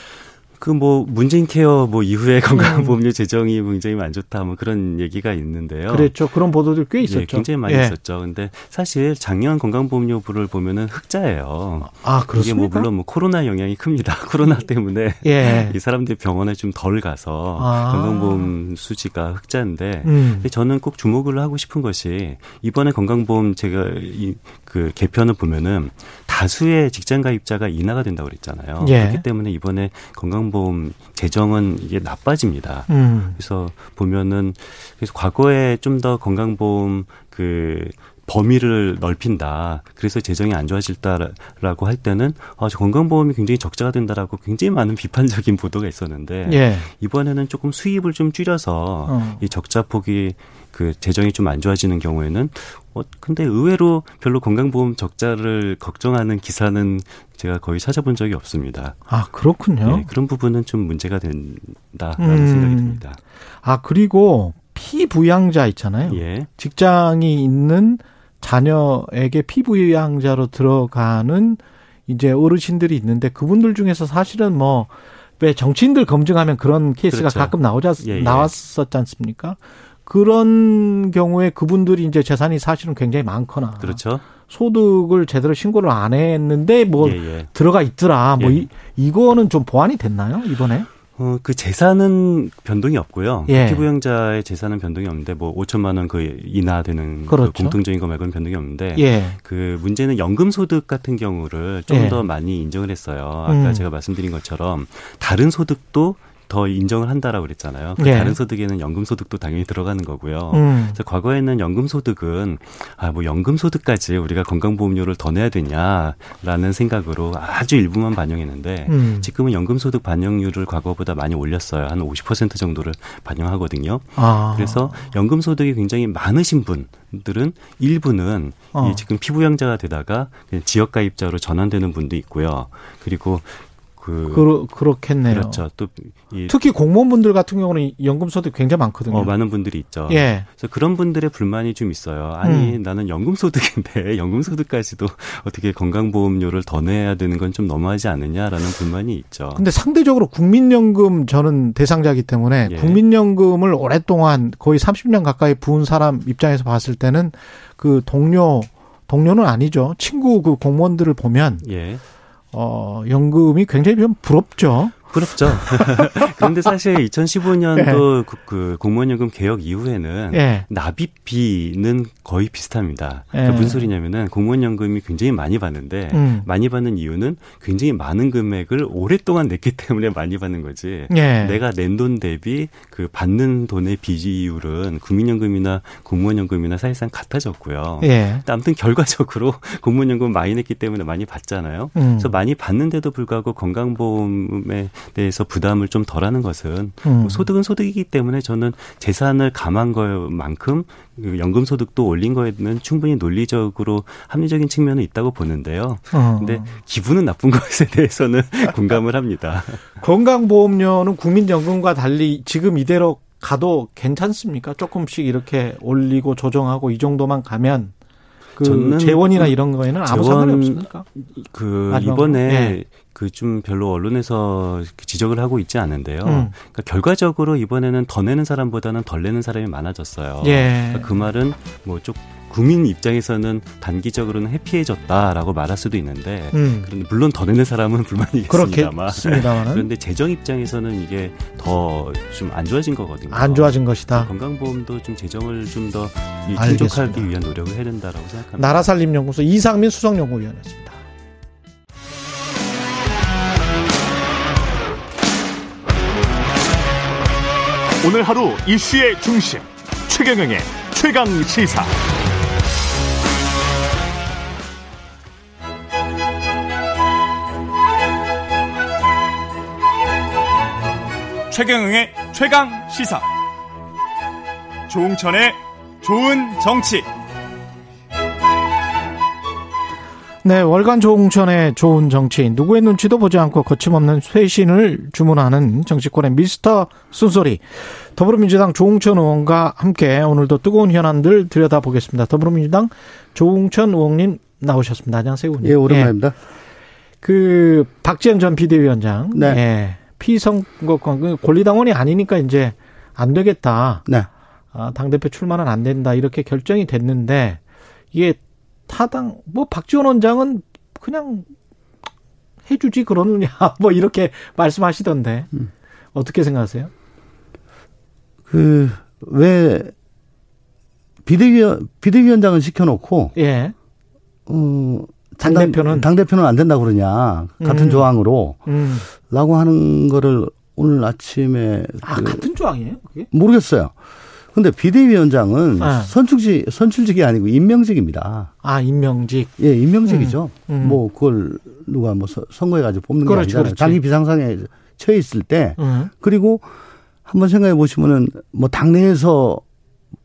그 뭐 문재인 케어 뭐 이후에 건강보험료 재정이 굉장히 안 좋다 뭐 그런 얘기가 있는데요. 그렇죠. 그런 보도들 꽤 있었죠. 예, 굉장히 많이 예. 있었죠. 근데 사실 작년 건강보험료부를 보면은 흑자예요. 아, 그렇습니까? 이게 뭐 물론 뭐 코로나 영향이 큽니다. 코로나 때문에 예. 이 사람들이 병원에 좀 덜 가서 아. 건강보험 수지가 흑자인데 음. 저는 꼭 주목을 하고 싶은 것이 이번에 건강보험 제가 이 그 개편을 보면은 다수의 직장 가입자가 인하가 된다고 그랬잖아요. 예. 그렇기 때문에 이번에 건강보험 재정은 이게 나빠집니다. 음. 그래서 보면은 그래서 과거에 좀 더 건강보험 그 범위를 넓힌다. 그래서 재정이 안 좋아질다라고 할 때는 아, 저 건강보험이 굉장히 적자가 된다라고 굉장히 많은 비판적인 보도가 있었는데 예. 이번에는 조금 수입을 좀 줄여서 어. 이 적자 폭이 그 재정이 좀 안 좋아지는 경우에는 어 근데 의외로 별로 건강보험 적자를 걱정하는 기사는 제가 거의 찾아본 적이 없습니다. 아 그렇군요. 네, 그런 부분은 좀 문제가 된다라는 음. 생각이 듭니다. 아 그리고 피부양자 있잖아요. 예. 직장이 있는 자녀에게 피부양자로 들어가는 이제 어르신들이 있는데 그분들 중에서 사실은 뭐 왜 정치인들 검증하면 그런 케이스가 그렇죠. 가끔 나오자 예, 예. 나왔었지 않습니까? 그런 경우에 그분들이 이제 재산이 사실은 굉장히 많거나 그렇죠. 소득을 제대로 신고를 안 했는데 뭐 예, 예. 들어가 있더라. 뭐 예. 이, 이거는 좀 보완이 됐나요 이번에? 어, 그 재산은 변동이 없고요. 예. 피부양자의 재산은 변동이 없는데 뭐 5천만 원그 이하되는 그 그렇죠. 그 공통적인 금액은 변동이 없는데 예. 그 문제는 연금 소득 같은 경우를 좀더 예. 많이 인정을 했어요. 아까 음. 제가 말씀드린 것처럼 다른 소득도 더 인정을 한다라고 그랬잖아요. 그 네. 다른 소득에는 연금 소득도 당연히 들어가는 거고요. 음. 그래서 과거에는 연금 소득은 아 뭐 연금 소득까지 우리가 건강보험료를 더 내야 되냐라는 생각으로 아주 일부만 반영했는데 음. 지금은 연금 소득 반영률을 과거보다 많이 올렸어요. 한 50% 정도를 반영하거든요. 아. 그래서 연금 소득이 굉장히 많으신 분들은 일부는 어. 이 지금 피부양자가 되다가 지역 가입자로 전환되는 분도 있고요. 그리고 그 그러, 그렇겠네요. 그렇죠. 또 특히 공무원분들 같은 경우는 연금 소득 굉장히 많거든요. 어, 많은 분들이 있죠. 예. 그래서 그런 분들의 불만이 좀 있어요. 아니 음. 나는 연금 소득인데 연금 소득까지도 어떻게 건강보험료를 더 내야 되는 건 좀 너무하지 않느냐라는 불만이 있죠. 근데 상대적으로 국민연금 저는 대상자이기 때문에 예. 국민연금을 오랫동안 거의 30년 가까이 부은 사람 입장에서 봤을 때는 그 동료 동료는 아니죠. 친구 그 공무원들을 보면 예. 어, 연금이 굉장히 좀 부럽죠. 부럽죠. 그런데 사실 2015년도 네. 그, 그 공무원연금 개혁 이후에는 네. 납입비는 거의 비슷합니다. 네. 그러니까 무슨 소리냐면은 공무원연금이 굉장히 많이 받는데 음. 많이 받는 이유는 굉장히 많은 금액을 오랫동안 냈기 때문에 많이 받는 거지. 내가 낸 돈 대비 그 받는 돈의 비율은 국민연금이나 공무원연금이나 사실상 같아졌고요. 아무튼 결과적으로 공무원연금 많이 냈기 때문에 많이 받잖아요. 음. 그래서 많이 받는데도 불구하고 건강보험에 대해서 부담을 좀 덜하는 것은 음. 뭐 소득은 소득이기 때문에 저는 재산을 감한 것만큼 그 연금 소득도 올린 거에는 충분히 논리적으로 합리적인 측면은 있다고 보는데요. 어. 근데 기분은 나쁜 것에 대해서는 공감을 합니다. 건강보험료는 국민연금과 달리 지금 이대로 가도 괜찮습니까? 조금씩 이렇게 올리고 조정하고 이 정도만 가면 그 재원이나 이런 거에는 아무 상관이 없습니까? 그 이번에 네. 그 좀 별로 언론에서 지적을 하고 있지 않은데요. 음. 그러니까 결과적으로 이번에는 더 내는 사람보다는 덜 내는 사람이 많아졌어요. 예. 그러니까 그 말은 뭐좀 국민 입장에서는 단기적으로는 해피해졌다라고 말할 수도 있는데 음. 그런데 물론 더 내는 사람은 불만이 있습니다만 그런데 재정 입장에서는 이게 더 좀 안 좋아진 거거든요. 안 좋아진 것이다. 건강보험도 좀 재정을 좀 더 충족하기 위한 노력을 해야 된다라고 생각합니다. 나라살림연구소 이상민 수석연구위원이었습니다. 오늘 하루 이슈의 중심 최경영의 최강 시사. 최경영의 최강 시사. 조웅천의 좋은 정치. 네, 월간 조홍천의 좋은 정치인. 누구의 눈치도 보지 않고 거침없는 쇄신을 주문하는 정치권의 미스터 순소리. 더불어민주당 조홍천 의원과 함께 오늘도 뜨거운 현안들 들여다보겠습니다. 더불어민주당 조홍천 의원님 나오셨습니다. 안녕하세요, 의원님. 예, 오랜만입니다. 예. 그 박지원 전 비대위원장, 네. 예, 피선거권 그 권리당원이 아니니까 이제 안 되겠다. 네. 아, 당 대표 출마는 안 된다 이렇게 결정이 됐는데 이게 타당 뭐 박지원 원장은 그냥 해주지 그러느냐 뭐 이렇게 말씀하시던데 음. 어떻게 생각하세요? 그, 왜, 비대위원, 비대위원장을 시켜놓고, 예, 어, 당 대표는? 당 대표는 안 된다 그러냐. 같은 음. 조항으로. 음, 라고 하는 거를 오늘 아침에. 아 그 같은 조항이에요? 그게? 모르겠어요. 근데 비대위원장은 네. 선출직, 선출직이 아니고 임명직입니다. 아 임명직. 예, 임명직이죠. 음, 음. 뭐, 그걸 누가 뭐 서- 선거해가지고 뽑는 게 그렇죠, 아니잖아요. 그렇지. 자기 비상상에 처해 있을 때. 음, 그리고 한번 생각해 보시면은 뭐 당내에서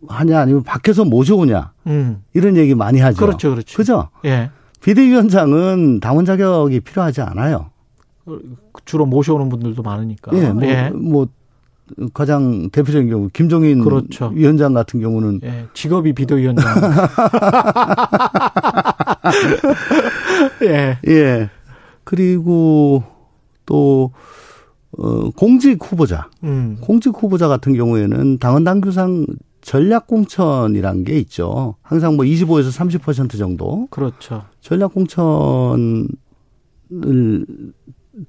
하냐 아니면 밖에서 모셔오냐 음, 이런 얘기 많이 하죠. 그렇죠, 그렇죠. 그죠? 예, 비대위원장은 당원 자격이 필요하지 않아요. 주로 모셔오는 분들도 많으니까. 예, 뭐, 예. 뭐 가장 대표적인 경우 김종인 그렇죠. 위원장 같은 경우는 예, 직업이 비대위원장. 예. 예 그리고 또 어, 공직 후보자, 음. 공직 후보자 같은 경우에는 당원 당규상 전략 공천이란 게 있죠. 항상 뭐 25에서 30% 정도 그렇죠. 전략 공천을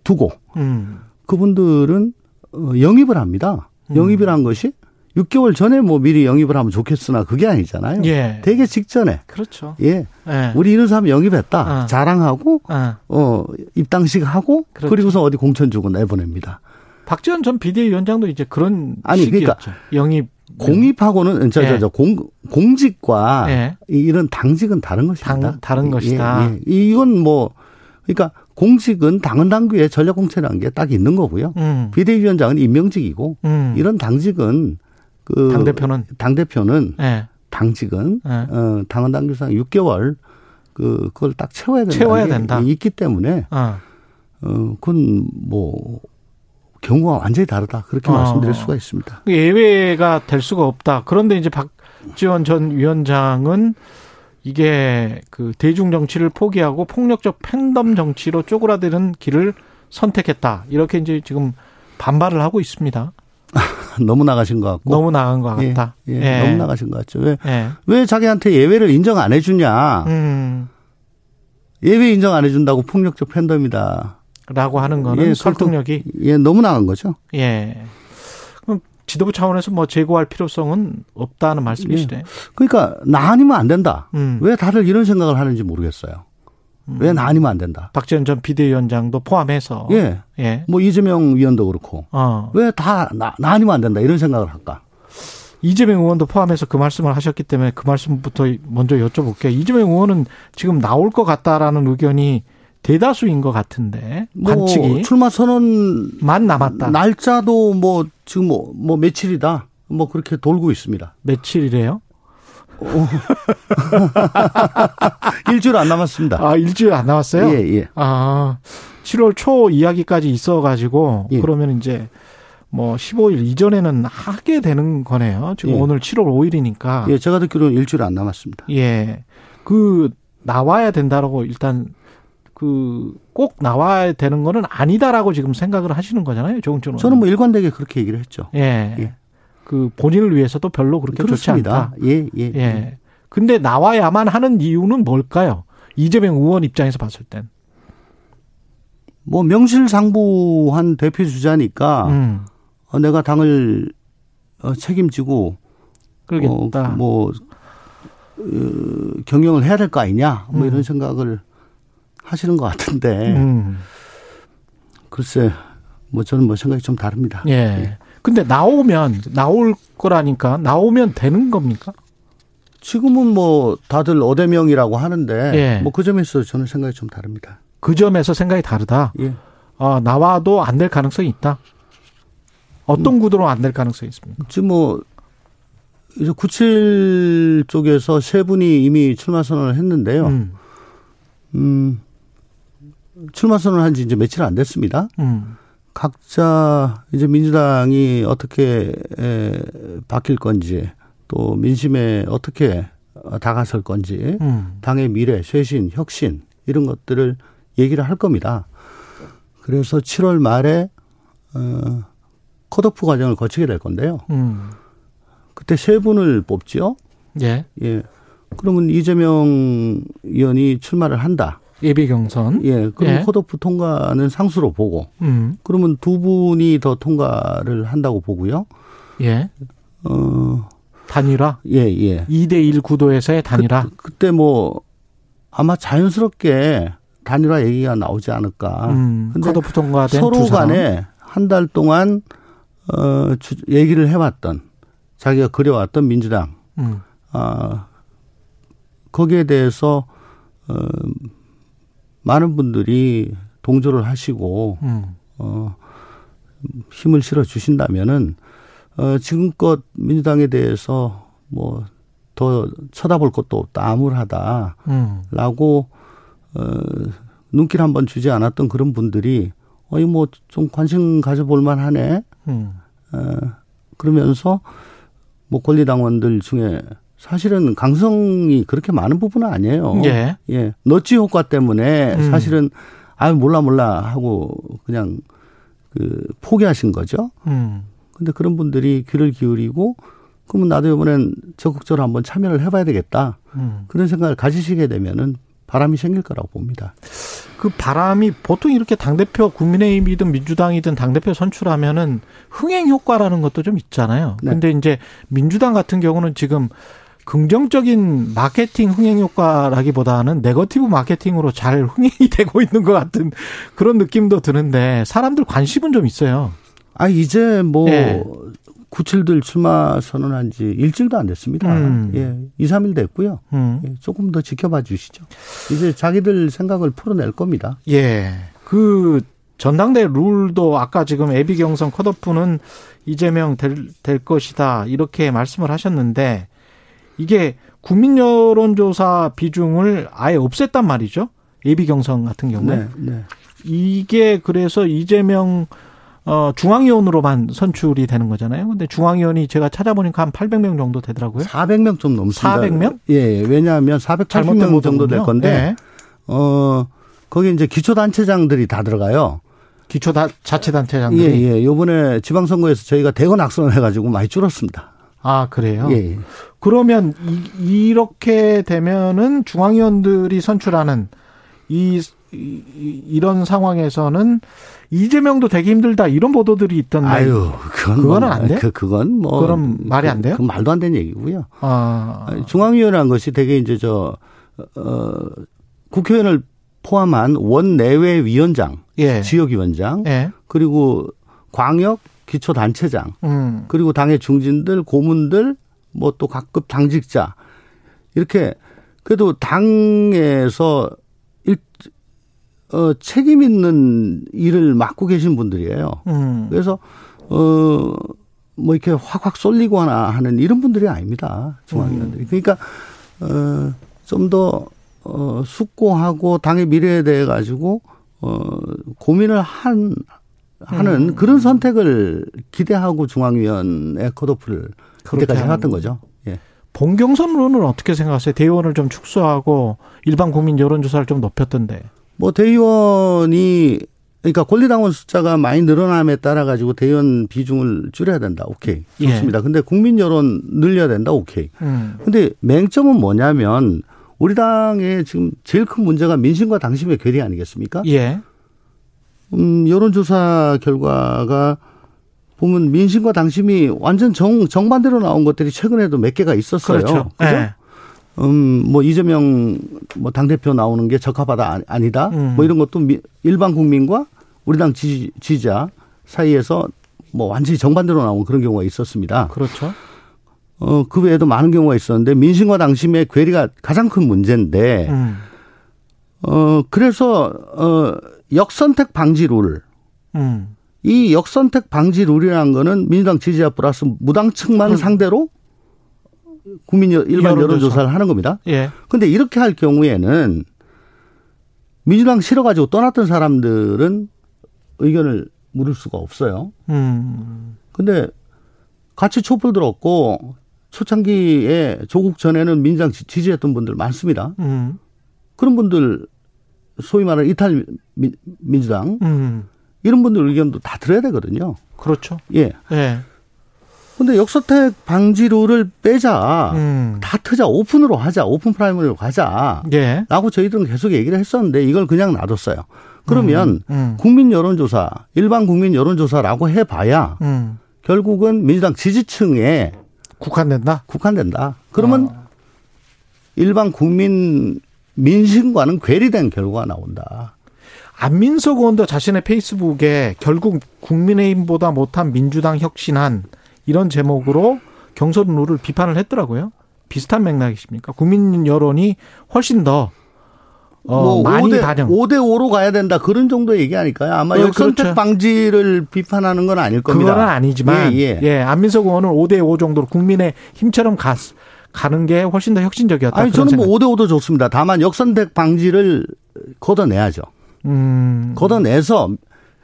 두고 음. 그분들은 어, 영입을 합니다. 음. 영입이란 것이 6개월 전에 뭐 미리 영입을 하면 좋겠으나 그게 아니잖아요. 예. 되게 직전에 그렇죠. 예 예. 우리 이런 사람 영입했다 어. 자랑하고 아, 어 입당식 하고 그렇죠. 그리고서 어디 공천 주고 내보냅니다. 박지원 전 비대위원장도 이제 그런 아니, 그러니까 시기였죠. 영입 공입하고는 저저 예. 저공 공직과 예. 이- 이런 당직은 다른. 당- 다른 예, 것이다. 예. 이건 뭐 그러니까 공직은 당헌 당규에 전략 공천이라는 게 딱 있는 거고요. 음. 비대위원장은 임명직이고 음. 이런 당직은 그 당 대표는 당대표는 예. 당직은 예. 어, 당헌 당규상 6개월 그 그걸 딱 채워야 된다. 채워야 된다. 있기 때문에 어. 어 그건 뭐 경우가 완전히 다르다. 그렇게 어. 말씀드릴 수가 있습니다. 예외가 될 수가 없다. 그런데 이제 박지원 전 위원장은 이게 그 대중 정치를 포기하고 폭력적 팬덤 정치로 쪼그라드는 길을 선택했다. 이렇게 이제 지금 반발을 하고 있습니다. 너무 나가신 것 같고. 너무 나간 것 예, 같다. 예, 너무 나가신 것 같죠. 왜, 예. 왜 자기한테 예외를 인정 안 해주냐. 음. 예외 인정 안 해준다고 폭력적 팬덤이다. 라고 하는 거는 예, 설득력이 예, 너무 나간 거죠. 예. 지도부 차원에서 뭐 제고할 필요성은 없다는 말씀이시네. 그러니까 나 아니면 안 된다. 음. 왜 다들 이런 생각을 하는지 모르겠어요. 왜나 아니면 안 된다. 박지원 전 비대위원장도 포함해서 예. 예. 뭐 이재명 위원도 그렇고 어. 왜다나 아니면 안 된다 이런 생각을 할까? 이재명 의원도 포함해서 그 말씀을 하셨기 때문에 그 말씀부터 먼저 여쭤볼게요. 이재명 의원은 지금 나올 것 같다라는 의견이 대다수인 것 같은데 뭐 관측이 출마 선언 만 남았다. 날짜도 뭐 지금 뭐, 뭐 며칠이다 뭐 그렇게 돌고 있습니다. 며칠이래요? 일주일 안 남았습니다. 아 일주일 안 남았어요? 예, 예. 아 7월 초 이야기까지 있어가지고 예. 그러면 이제 뭐 15일 이전에는 하게 되는 거네요. 지금 예. 오늘 7월 5일이니까 예, 제가 듣기로는 일주일 안 남았습니다. 예. 그 나와야 된다라고 일단 그 꼭 나와야 되는 거는 아니다라고 지금 생각을 하시는 거잖아요. 의원. 저는 뭐 일관되게 그렇게 얘기를 했죠. 예. 예. 그 본인을 위해서도 별로 그렇게 좋지 않다. 예, 예. 예. 근데 나와야만 하는 이유는 뭘까요? 이재명 의원 입장에서 봤을 땐. 뭐 명실상부한 대표 주자니까 음. 어, 내가 당을 어, 책임지고 그러겠다. 어, 뭐 어, 경영을 해야 될 거 아니냐 뭐 음. 이런 생각을 하시는 것 같은데 음. 글쎄 뭐 저는 뭐 생각이 좀 다릅니다. 예. 근데 나오면 나올 거라니까 나오면 되는 겁니까? 지금은 뭐 다들 어대명이라고 하는데 예. 뭐그 점에 있어서 저는 생각이 좀 다릅니다. 그 점에서 생각이 다르다. 예. 아, 나와도 안 될 가능성이 있다. 어떤 구도로 안 될 가능성이 있습니까? 지금 뭐 이제 97 쪽에서 세 분이 이미 출마 선언을 했는데요. 음, 음. 출마 선언을 한지 이제 며칠 안 됐습니다. 음. 각자 이제 민주당이 어떻게 에, 바뀔 건지 또 민심에 어떻게 어, 다가설 건지 음. 당의 미래, 쇄신, 혁신 이런 것들을 얘기를 할 겁니다. 그래서 7월 말에 어 컷오프 과정을 거치게 될 건데요. 음. 그때 세 분을 뽑지요. 예. 예. 그러면 이재명 의원이 출마를 한다. 예비 경선. 예. 그럼 예. 컷오프 통과는 상수로 보고 음. 그러면 두 분이 더 통과를 한다고 보고요. 예. 어, 단일화. 예, 예. 2대 1 구도에서의 단일화. 그, 그때 뭐 아마 자연스럽게 단일화 얘기가 나오지 않을까. 음. 근데 컷오프 통과된 서로 두 사람. 간에 한 달 동안 어 주, 얘기를 해왔던 자기가 그려왔던 민주당 음. 아 거기에 대해서 어 많은 분들이 동조를 하시고 음. 어 힘을 실어 주신다면은 어 지금껏 민주당에 대해서 뭐 더 쳐다볼 것도 없다 암울하다. 음. 라고 어 눈길 한번 주지 않았던 그런 분들이 어이 뭐 좀 관심 가져볼 만하네. 음. 어 그러면서 뭐 권리당원들 중에 사실은 강성이 그렇게 많은 부분은 아니에요. 예. 예. 너치 효과 때문에 음. 사실은 아유 몰라 몰라 하고 그냥 그 포기하신 거죠. 음. 근데 그런 분들이 귀를 기울이고 그러면 나도 이번엔 적극적으로 한번 참여를 해봐야 되겠다. 음. 그런 생각을 가지시게 되면은 바람이 생길 거라고 봅니다. 그 바람이 보통 이렇게 당대표 국민의힘이든 민주당이든 당대표 선출하면은 흥행 효과라는 것도 좀 있잖아요. 네. 근데 이제 민주당 같은 경우는 지금 긍정적인 마케팅 흥행 효과라기보다는 네거티브 마케팅으로 잘 흥행이 되고 있는 것 같은 그런 느낌도 드는데 사람들 관심은 좀 있어요. 아 이제 뭐 예. 구칠들 출마 선언한 지 일주일도 안 됐습니다. 음. 예, 2, 3일 됐고요. 음. 예, 조금 더 지켜봐 주시죠. 이제 자기들 생각을 풀어낼 겁니다. 예. 그 전당대 룰도 아까 지금 애비 경선 컷오프는 이재명 될, 될 것이다. 이렇게 말씀을 하셨는데 이게 국민 여론조사 비중을 아예 없앴단 말이죠. 예비 경선 같은 경우에. 네, 네. 이게 그래서 이재명 어 중앙위원으로만 선출이 되는 거잖아요. 근데 중앙위원이 제가 찾아보니까 한 800명 정도 되더라고요. 400명 좀 넘습니다. 400명? 예, 왜냐하면 480명 정도 될 건데 예. 어 거기 이제 기초단체장들이 다 들어가요. 기초 다 자체단체장들이 예, 예. 요번에 지방선거에서 저희가 대거 낙선을 해가지고 많이 줄었습니다. 아 그래요. 예, 예. 그러면 이, 이렇게 되면은 중앙위원들이 선출하는 이, 이 이런 상황에서는 이재명도 되기 힘들다 이런 보도들이 있던데. 아유, 그건 그거는 뭐, 안 돼? 그 그건 뭐 그럼 말이 안 돼요? 그 말도 안 되는 얘기고요. 아, 중앙위원회란 것이 되게 이제 저 어, 국회의원을 포함한 원내외 위원장, 예, 지역위원장, 예, 그리고 광역 기초 단체장, 음, 그리고 당의 중진들, 고문들, 뭐 또 각급 당직자 이렇게 그래도 당에서 일, 어, 책임 있는 일을 맡고 계신 분들이에요. 음, 그래서 어 뭐 이렇게 확확 쏠리거나 하는 이런 분들이 아닙니다. 중앙위원들이. 그러니까 어 좀 더 어, 숙고하고 당의 미래에 대해 가지고 어 고민을 한 하는 음. 그런 선택을 기대하고 중앙위원회 컷오프를 그렇게 그때까지 해왔던 거죠. 예. 본경선으로는 어떻게 생각하세요? 대의원을 좀 축소하고 일반 국민 여론조사를 좀 높였던데. 뭐 대의원이 그러니까 권리당원 숫자가 많이 늘어남에 따라 가지고 대의원 비중을 줄여야 된다. 오케이. 예. 좋습니다. 근데 국민 여론 늘려야 된다. 오케이. 음, 근데 맹점은 뭐냐면 우리 당의 지금 제일 큰 문제가 민심과 당심의 괴리 아니겠습니까? 예, 음, 여론조사 결과가 보면 민심과 당심이 완전 정, 정반대로 나온 것들이 최근에도 몇 개가 있었어요. 그렇죠. 그죠? 예. 음, 뭐 이재명 뭐 당대표 나오는 게 적합하다 아니- 아니다. 음. 뭐 이런 것도 미- 일반 국민과 우리 당 지지, 지지자 사이에서 뭐 완전히 정반대로 나온 그런 경우가 있었습니다. 그렇죠. 어, 그 외에도 많은 경우가 있었는데 민심과 당심의 괴리가 가장 큰 문제인데 음, 어, 그래서 어, 역선택 방지 룰. 음, 이 역선택 방지 룰이라는 거는 민주당 지지자 플러스 무당층만 상대로 국민 여- 일반 여론조사. 여론조사를 하는 겁니다. 예, 근데 이렇게 할 경우에는 민주당 싫어가지고 떠났던 사람들은 의견을 물을 수가 없어요. 음, 근데 같이 촛불 들었고 초창기에 조국 전에는 민주당 지- 지지했던 분들 많습니다. 음, 그런 분들 소위 말하는 이탈 민- 민주당 음. 이런 분들 의견도 다 들어야 되거든요. 그렇죠. 예. 예. 근데 역선택 방지룰을 빼자. 음. 다 트자. 오픈으로 하자. 오픈 프라이머리로 가자. 예. 라고 저희들은 계속 얘기를 했었는데 이걸 그냥 놔뒀어요. 그러면 음. 국민 여론조사, 일반 국민 여론조사라고 해봐야 음. 결국은 민주당 지지층에 국한된다. 국한된다. 그러면 아. 일반 국민 민심과는 괴리된 결과가 나온다. 안민석 의원도 자신의 페이스북에 결국 국민의힘보다 못한 민주당 혁신한 이런 제목으로 경선 룰을 비판을 했더라고요. 비슷한 맥락이십니까? 국민 여론이 훨씬 더 어, 많이 5대, 반영. 5대 5로 가야 된다. 그런 정도의 얘기 아닐까요? 아마 어, 역선택 그렇죠. 방지를 비판하는 건 아닐 겁니다. 그거는 아니지만 예, 예, 예. 안민석 의원은 5대 5 정도로 국민의 힘처럼 가, 가는 게 훨씬 더 혁신적이었다. 아니 저는 뭐 생각. 5대 5도 좋습니다. 다만 역선택 방지를 걷어내야죠. 음. 걷어내서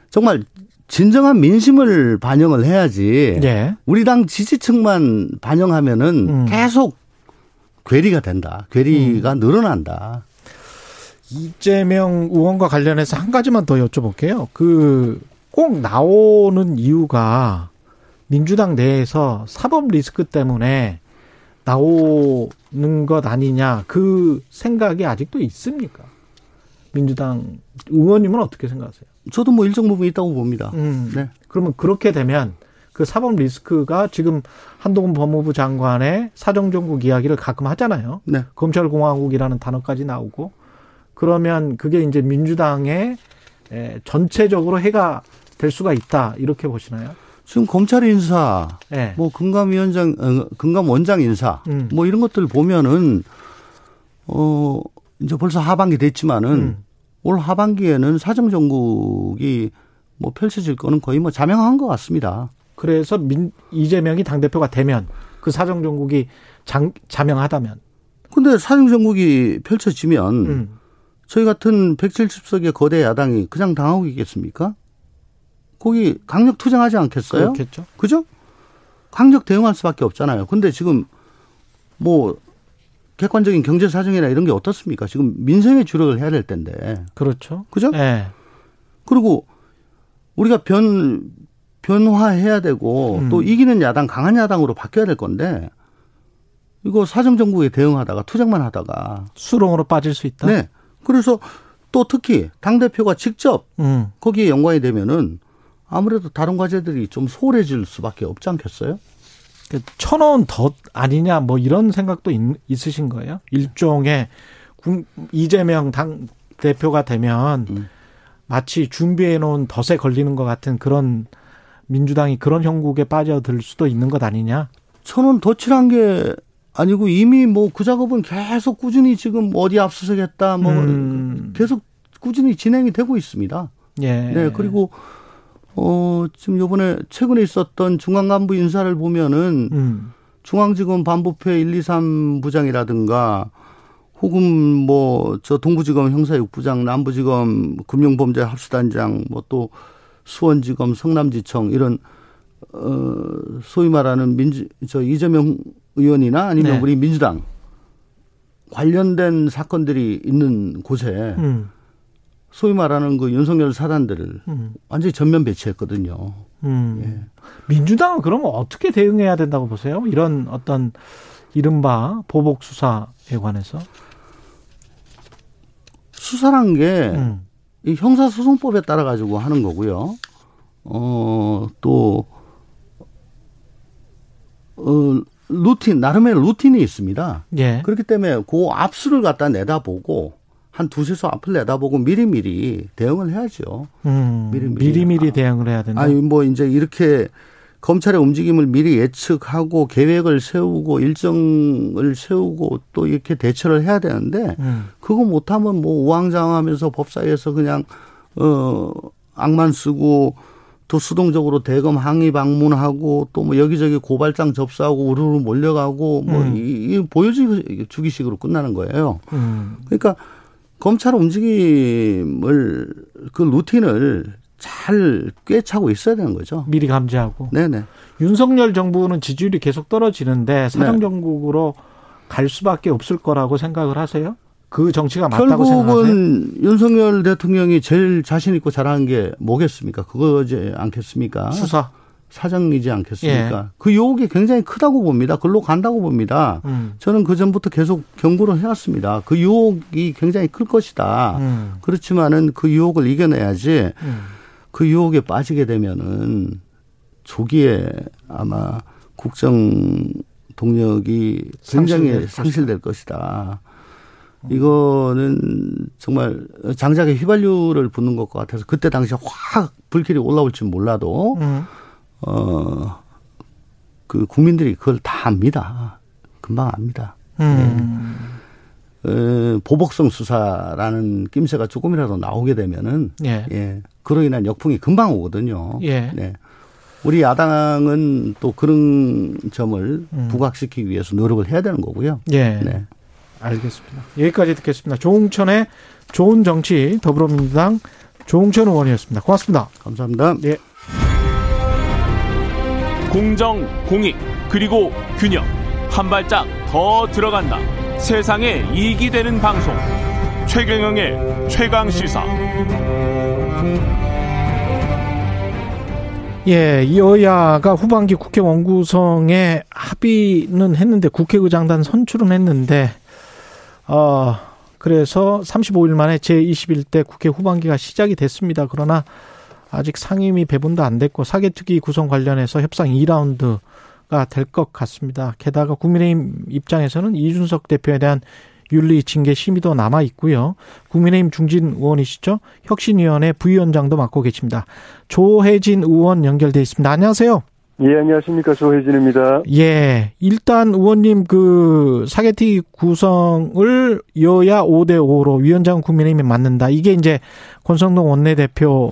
정말 진정한 민심을 반영을 해야지. 예. 우리 당 지지층만 반영하면은 음. 계속 괴리가 된다. 괴리가 늘어난다. 이재명 의원과 관련해서 한 가지만 더 여쭤볼게요. 그 꼭 나오는 이유가 민주당 내에서 사법 리스크 때문에 나오는 것 아니냐 그 생각이 아직도 있습니까? 민주당 의원님은 어떻게 생각하세요? 저도 뭐 일정 부분 있다고 봅니다. 음. 네. 그러면 그렇게 되면 그 사법 리스크가 지금 한동훈 법무부 장관의 사정정국 이야기를 가끔 하잖아요. 네. 검찰공화국이라는 단어까지 나오고 그러면 그게 이제 민주당의 에, 전체적으로 해가 될 수가 있다 이렇게 보시나요? 지금 검찰 인사, 예. 뭐 금감위원장, 어, 금감원장 인사, 음. 뭐 이런 것들 보면은 어 이제 벌써 하반기 됐지만은 음. 올 하반기에는 사정 정국이 뭐 펼쳐질 거는 거의 뭐 자명한 것 같습니다. 그래서 민, 이재명이 당 대표가 되면 그 사정 정국이 장, 자명하다면, 근데 사정 정국이 펼쳐지면 음. 저희 같은 170석의 거대 야당이 그냥 당하고 있겠습니까? 거기 강력 투쟁하지 않겠어요? 그렇겠죠. 그죠? 강력 대응할 수밖에 없잖아요. 근데 지금 뭐 객관적인 경제 사정이나 이런 게 어떻습니까? 지금 민생에 주력을 해야 될 텐데. 그렇죠. 그죠? 예. 그리고 우리가 변 변화해야 되고 음. 또 이기는 야당 강한 야당으로 바뀌어야 될 건데 이거 사정 정국에 대응하다가 투쟁만 하다가 수렁으로 빠질 수 있다. 네. 그래서 또 특히 당 대표가 직접 음. 거기에 연관이 되면은 아무래도 다른 과제들이 좀 소홀해질 수밖에 없지 않겠어요? 그 천원 더 아니냐 뭐 이런 생각도 있, 있으신 거예요? 일종의 국- 이재명 당 대표가 되면 음. 마치 준비해 놓은 덫에 걸리는 것 같은 그런 민주당이 그런 형국에 빠져들 수도 있는 것 아니냐? 천원 덧칠한 게 아니고 이미 뭐 그 작업은 계속 꾸준히 지금 어디 압수수색했다 뭐 음. 계속 꾸준히 진행이 되고 있습니다. 예. 네 그리고 어 지금 요번에 최근에 있었던 중앙 간부 인사를 보면은 음. 중앙지검 반부패 1, 2, 3 부장이라든가 혹은 뭐 저 동부지검 형사육부장, 남부지검 금융범죄 합수단장, 뭐 또 수원지검 성남지청 이런 어 소위 말하는 민주 저 이재명 의원이나 아니면 네. 우리 민주당 관련된 사건들이 있는 곳에 음. 소위 말하는 그 윤석열 사단들을 음. 완전히 전면 배치했거든요. 음. 예. 민주당은 그러면 어떻게 대응해야 된다고 보세요? 이런 어떤 이른바 보복 수사에 관해서. 수사란 게 음. 이 형사소송법에 따라 가지고 하는 거고요. 어, 또, 어, 루틴, 나름의 루틴이 있습니다. 예. 그렇기 때문에 그 압수를 갖다 내다보고 한 두세 수 앞을 내다보고 미리미리 대응을 해야죠. 음, 미리미리. 미리미리 대응을 해야 된다. 아니, 뭐 이제 이렇게 검찰의 움직임을 미리 예측하고 계획을 세우고 일정을 세우고 또 이렇게 대처를 해야 되는데 음. 그거 못하면 뭐 우왕좌왕하면서 법사위에서 그냥 어 악만 쓰고 또 수동적으로 대검 항의 방문하고 또 뭐 여기저기 고발장 접수하고 우르르 몰려가고 뭐 음. 이, 이 보여주기식으로 끝나는 거예요. 음. 그러니까 검찰 움직임을 그 루틴을 잘 꿰차고 있어야 되는 거죠. 미리 감지하고. 네네. 윤석열 정부는 지지율이 계속 떨어지는데 사정정국으로 갈 수밖에 없을 거라고 생각을 하세요? 그 정치가 맞다고 생각하세요? 결국은 윤석열 대통령이 제일 자신 있고 잘하는 게 뭐겠습니까? 그거지 않겠습니까? 수사. 사정이지 않겠습니까? 예. 그 유혹이 굉장히 크다고 봅니다. 글로 간다고 봅니다. 음. 저는 그 전부터 계속 경고를 해왔습니다. 그 유혹이 굉장히 클 것이다. 음. 그렇지만은 그 유혹을 이겨내야지 음. 그 유혹에 빠지게 되면은 조기에 아마 국정 동력이 굉장히 상실될 상실될 것이다. 이거는 정말 장작에 휘발유를 붓는 것 같아서 그때 당시에 확 불길이 올라올지 몰라도 음. 어, 그 국민들이 그걸 다 압니다. 금방 압니다. 음. 어, 보복성 수사라는 낌새가 조금이라도 나오게 되면은 예. 예. 그로 인한 역풍이 금방 오거든요. 예. 네. 우리 야당은 또 그런 점을 음. 부각시키기 위해서 노력을 해야 되는 거고요. 예. 네. 알겠습니다. 여기까지 듣겠습니다. 조홍천의 좋은 정치 더불어민주당 조홍천 의원이었습니다. 고맙습니다. 감사합니다. 예. 공정, 공익, 그리고 균형. 한 발짝 더 들어간다. 세상에 이익이 되는 방송. 최경영의 최강 시사. 예, 여야가 후반기 국회 원구성에 합의는 했는데 국회의장단 선출은 했는데 어 그래서 35일 만에 제21대 국회 후반기가 시작이 됐습니다. 그러나 아직 상임위 배분도 안 됐고 사개특위 구성 관련해서 협상 2라운드가 될 것 같습니다. 게다가 국민의힘 입장에서는 이준석 대표에 대한 윤리 징계 심의도 남아 있고요. 국민의힘 중진 의원이시죠? 혁신위원회 부위원장도 맡고 계십니다. 조혜진 의원 연결돼 있습니다. 안녕하세요. 예, 안녕하십니까. 조혜진입니다. 예. 일단 의원님 그 사개특위 구성을 여야 5대 5로 위원장 국민의힘이 맡는다. 이게 이제 권성동 원내대표의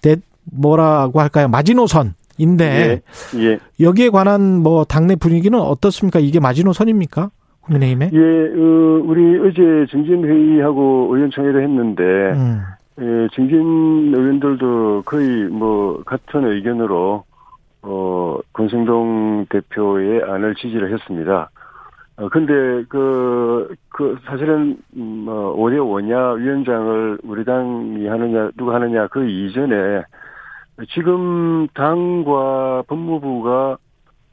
대- 뭐라고 할까요? 마지노선인데 예, 여기에 관한 뭐 당내 분위기는 어떻습니까? 이게 마지노선입니까? 국민의힘에? 예, 어, 우리 어제 증진회의하고 의원총회를 했는데, 음. 예, 증진 의원들도 거의 뭐 같은 의견으로, 어, 권성동 대표의 안을 지지를 했습니다. 어, 근데 그, 그, 사실은, 음, 뭐, 5대 5냐, 위원장을 우리 당이 하느냐, 누가 하느냐, 그 이전에 지금 당과 법무부가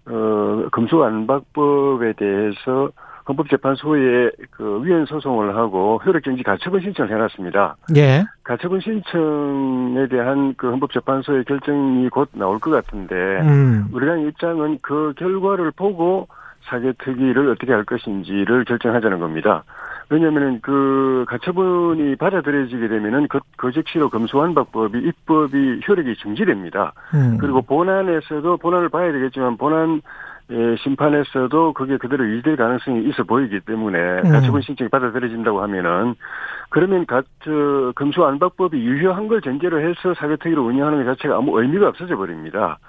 어, 금수안박법에 대해서 헌법재판소에 그 위헌 소송을 하고 효력정지 가처분 신청을 해놨습니다. 예. 가처분 신청에 대한 그 헌법재판소의 결정이 곧 나올 것 같은데 음. 우리 당 입장은 그 결과를 보고 사개특위를 어떻게 할 것인지를 결정하자는 겁니다. 왜냐하면 그 가처분이 받아들여지게 되면은 그, 그 즉시로 금수환박법이 입법이 효력이 정지됩니다. 음. 그리고 본안에서도 본안을 봐야 되겠지만 본안 예, 심판에서도 그게 그대로 유지될 가능성이 있어 보이기 때문에 음. 가처분 신청이 받아들여진다고 하면은 그러면 가, 저, 금수 안박법이 유효한 걸 전제로 해서 사개특위를 운영하는 것 자체가 아무 의미가 없어져 버립니다.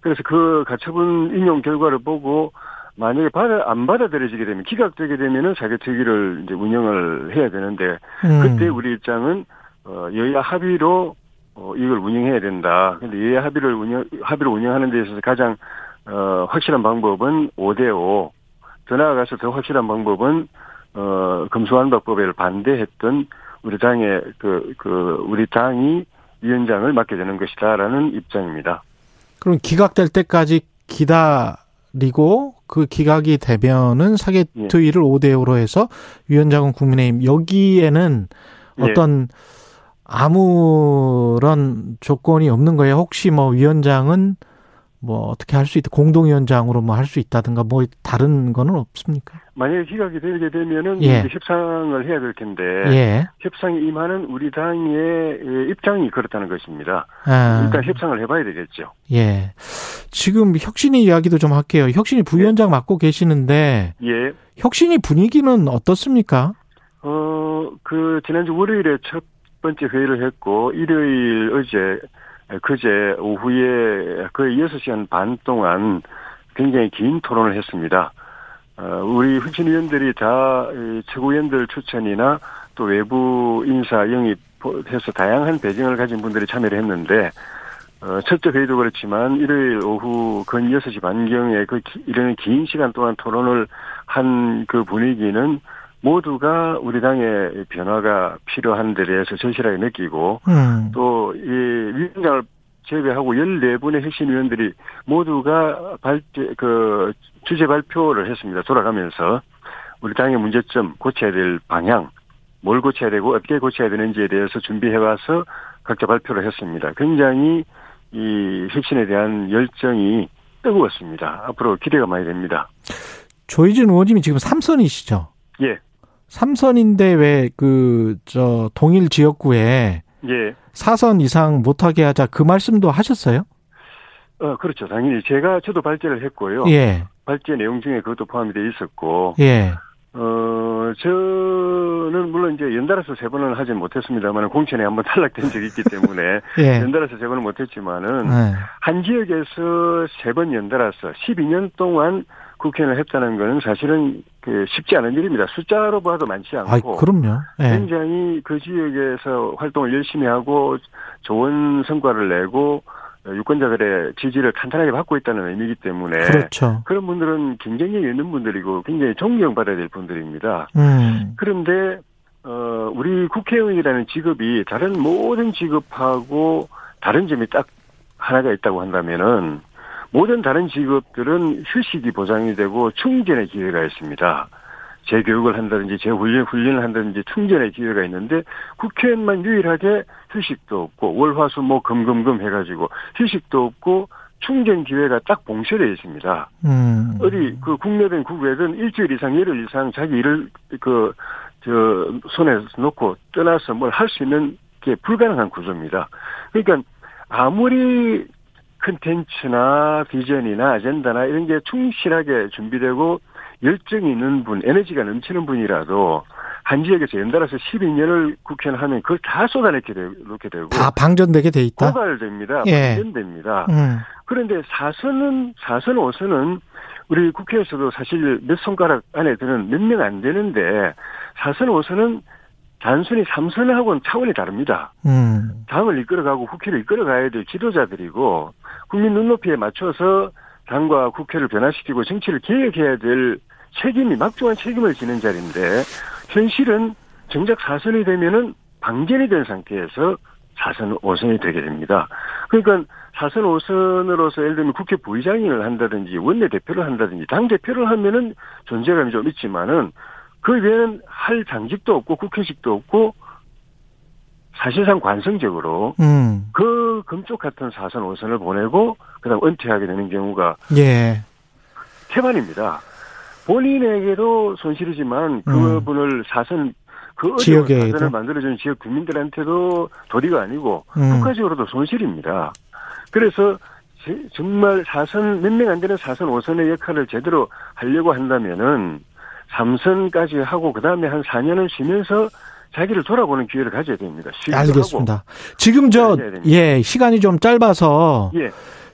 그래서 그 가처분 인용 결과를 보고 만약에 받아, 안 받아들여지게 되면 기각되게 되면은 사개특위를 이제 운영을 해야 되는데 음. 그때 우리 입장은 어, 여야 합의로 어, 이걸 운영해야 된다. 근데 여야 합의를 운영 합의를 운영하는 데 있어서 가장 어, 확실한 방법은 5대5. 더 나아가서 더 확실한 방법은 어, 금수환박법에 반대했던 우리 당의 그, 그, 우리 당이 위원장을 맡게 되는 것이다라는 입장입니다. 그럼 기각될 때까지 기다리고 그 기각이 되면은 사개특위를 5대 5로 해서 위원장은 국민의힘 여기에는 예. 어떤 아무런 조건이 없는 거예요. 혹시 뭐 위원장은 뭐 어떻게 할 수 있다 공동위원장으로 뭐 할 수 있다든가 뭐 다른 거는 없습니까? 만약에 기각이 되게 되면은 예. 협상을 해야 될 텐데 예. 협상에 임하는 우리 당의 입장이 그렇다는 것입니다. 아, 일단 협상을 해봐야 되겠죠. 예. 지금 혁신이 이야기도 좀 할게요. 혁신이 부위원장 맡고 계시는데 예. 혁신이 분위기는 어떻습니까? 어, 그, 지난주 월요일에 첫 번째 회의를 했고, 일요일 어제, 그제 오후에 거의 6시간 반 동안 굉장히 긴 토론을 했습니다. 어, 우리 혁신 위원들이 다이 최고위원들 추천이나 또 외부 인사 영입해서 다양한 배경을 가진 분들이 참여를 했는데, 어, 첫째 회의도 그렇지만 일요일 오후 근 6시 반경에 그 기- 이런 긴 시간 동안 토론을 한 그 분위기는 모두가 우리 당의 변화가 필요한 데 대해서 절실하게 느끼고 음. 또이 위원장을 제외하고 14분의 핵심 위원들이 모두가 발제, 그 주제 발표를 했습니다. 돌아가면서 우리 당의 문제점 고쳐야 될 방향 뭘 고쳐야 되고 어떻게 고쳐야 되는지에 대해서 준비해 와서 각자 발표를 했습니다. 굉장히 이 혁신에 대한 열정이 뜨거웠습니다. 앞으로 기대가 많이 됩니다. 조희진 의원님이 지금 삼선이시죠? 예. 삼선인데 왜 그 저 동일 지역구에 예. 사선 이상 못하게 하자 그 말씀도 하셨어요? 어, 그렇죠. 당연히 제가 저도 발제를 했고요. 예. 발제 내용 중에 그것도 포함이 돼 있었고, 예. 어, 저는 물론 이제 연달아서 세 번은 하진 못했습니다만 공천에 한번 탈락된 적이 있기 때문에 예. 연달아서 세 번은 못했지만은 네. 한 지역에서 세 번 연달아서 12년 동안 국회의원을 했다는 거는 사실은 그 쉽지 않은 일입니다. 숫자로 봐도 많지 아, 않고 그럼요. 예. 굉장히 그 지역에서 활동을 열심히 하고 좋은 성과를 내고 유권자들의 지지를 탄탄하게 받고 있다는 의미이기 때문에 그렇죠. 그런 분들은 굉장히 있는 분들이고 굉장히 존경받아야 될 분들입니다. 음. 그런데 어 우리 국회의원이라는 직업이 다른 모든 직업하고 다른 점이 딱 하나가 있다고 한다면은 모든 다른 직업들은 휴식이 보장이 되고 충전의 기회가 있습니다. 재교육을 한다든지 재훈련 훈련을 한다든지 충전의 기회가 있는데 국회의원만 유일하게 휴식도 없고 월화수 뭐 금금금 해가지고 휴식도 없고 충전 기회가 딱 봉쇄되어 있습니다. 음. 어디 그 국내든 국외든 일주일 이상 열흘 이상 자기 일을 그 저 손에 놓고 떠나서 뭘 할 수 있는 게 불가능한 구조입니다. 그러니까 아무리 컨텐츠나 비전이나 아젠다나 이런 게 충실하게 준비되고 열정이 있는 분, 에너지가 넘치는 분이라도 한 지역에서 연달아서 12년을 국회의원 하면 그걸 다 쏟아내게 되고, 놓게 되고 다 방전되게 돼 있다. 고갈됩니다. 예. 방전됩니다. 음. 그런데 사선은 사선 오선은 우리 국회에서도 사실 몇 손가락 안에 드는 몇 명 안 되는데 사선 오선은 단순히 삼선하고는 차원이 다릅니다. 음. 당을 이끌어가고 국회를 이끌어가야 될 지도자들이고 국민 눈높이에 맞춰서 당과 국회를 변화시키고 정치를 개혁해야 될 책임이 막중한 책임을 지는 자리인데 현실은 정작 사선이 되면은 방전이 된 상태에서 사선 5선이 되게 됩니다. 그러니까 사선 5선으로서 예를 들면 국회 부의장을 한다든지 원내대표를 한다든지 당대표를 하면은 존재감이 좀 있지만은 그 외에는 할 당직도 없고 국회식도 없고 사실상 관성적으로 음. 그 금쪽 같은 사선 5선을 보내고 그다음 은퇴하게 되는 경우가 예. 태반입니다. 본인에게도 손실이지만 그분을 사선 그 음. 지역에도. 사선을 만들어준 지역 국민들한테도 도리가 아니고 음. 국가적으로도 손실입니다. 그래서 제- 정말 사선 몇 명 안 되는 사선 5선의 역할을 제대로 하려고 한다면은 3선까지 하고 그다음에 한 4년을 쉬면서 자기를 돌아보는 기회를 가져야 됩니다. 알겠습니다. 지금 저. 예, 시간이 좀 짧아서. 예.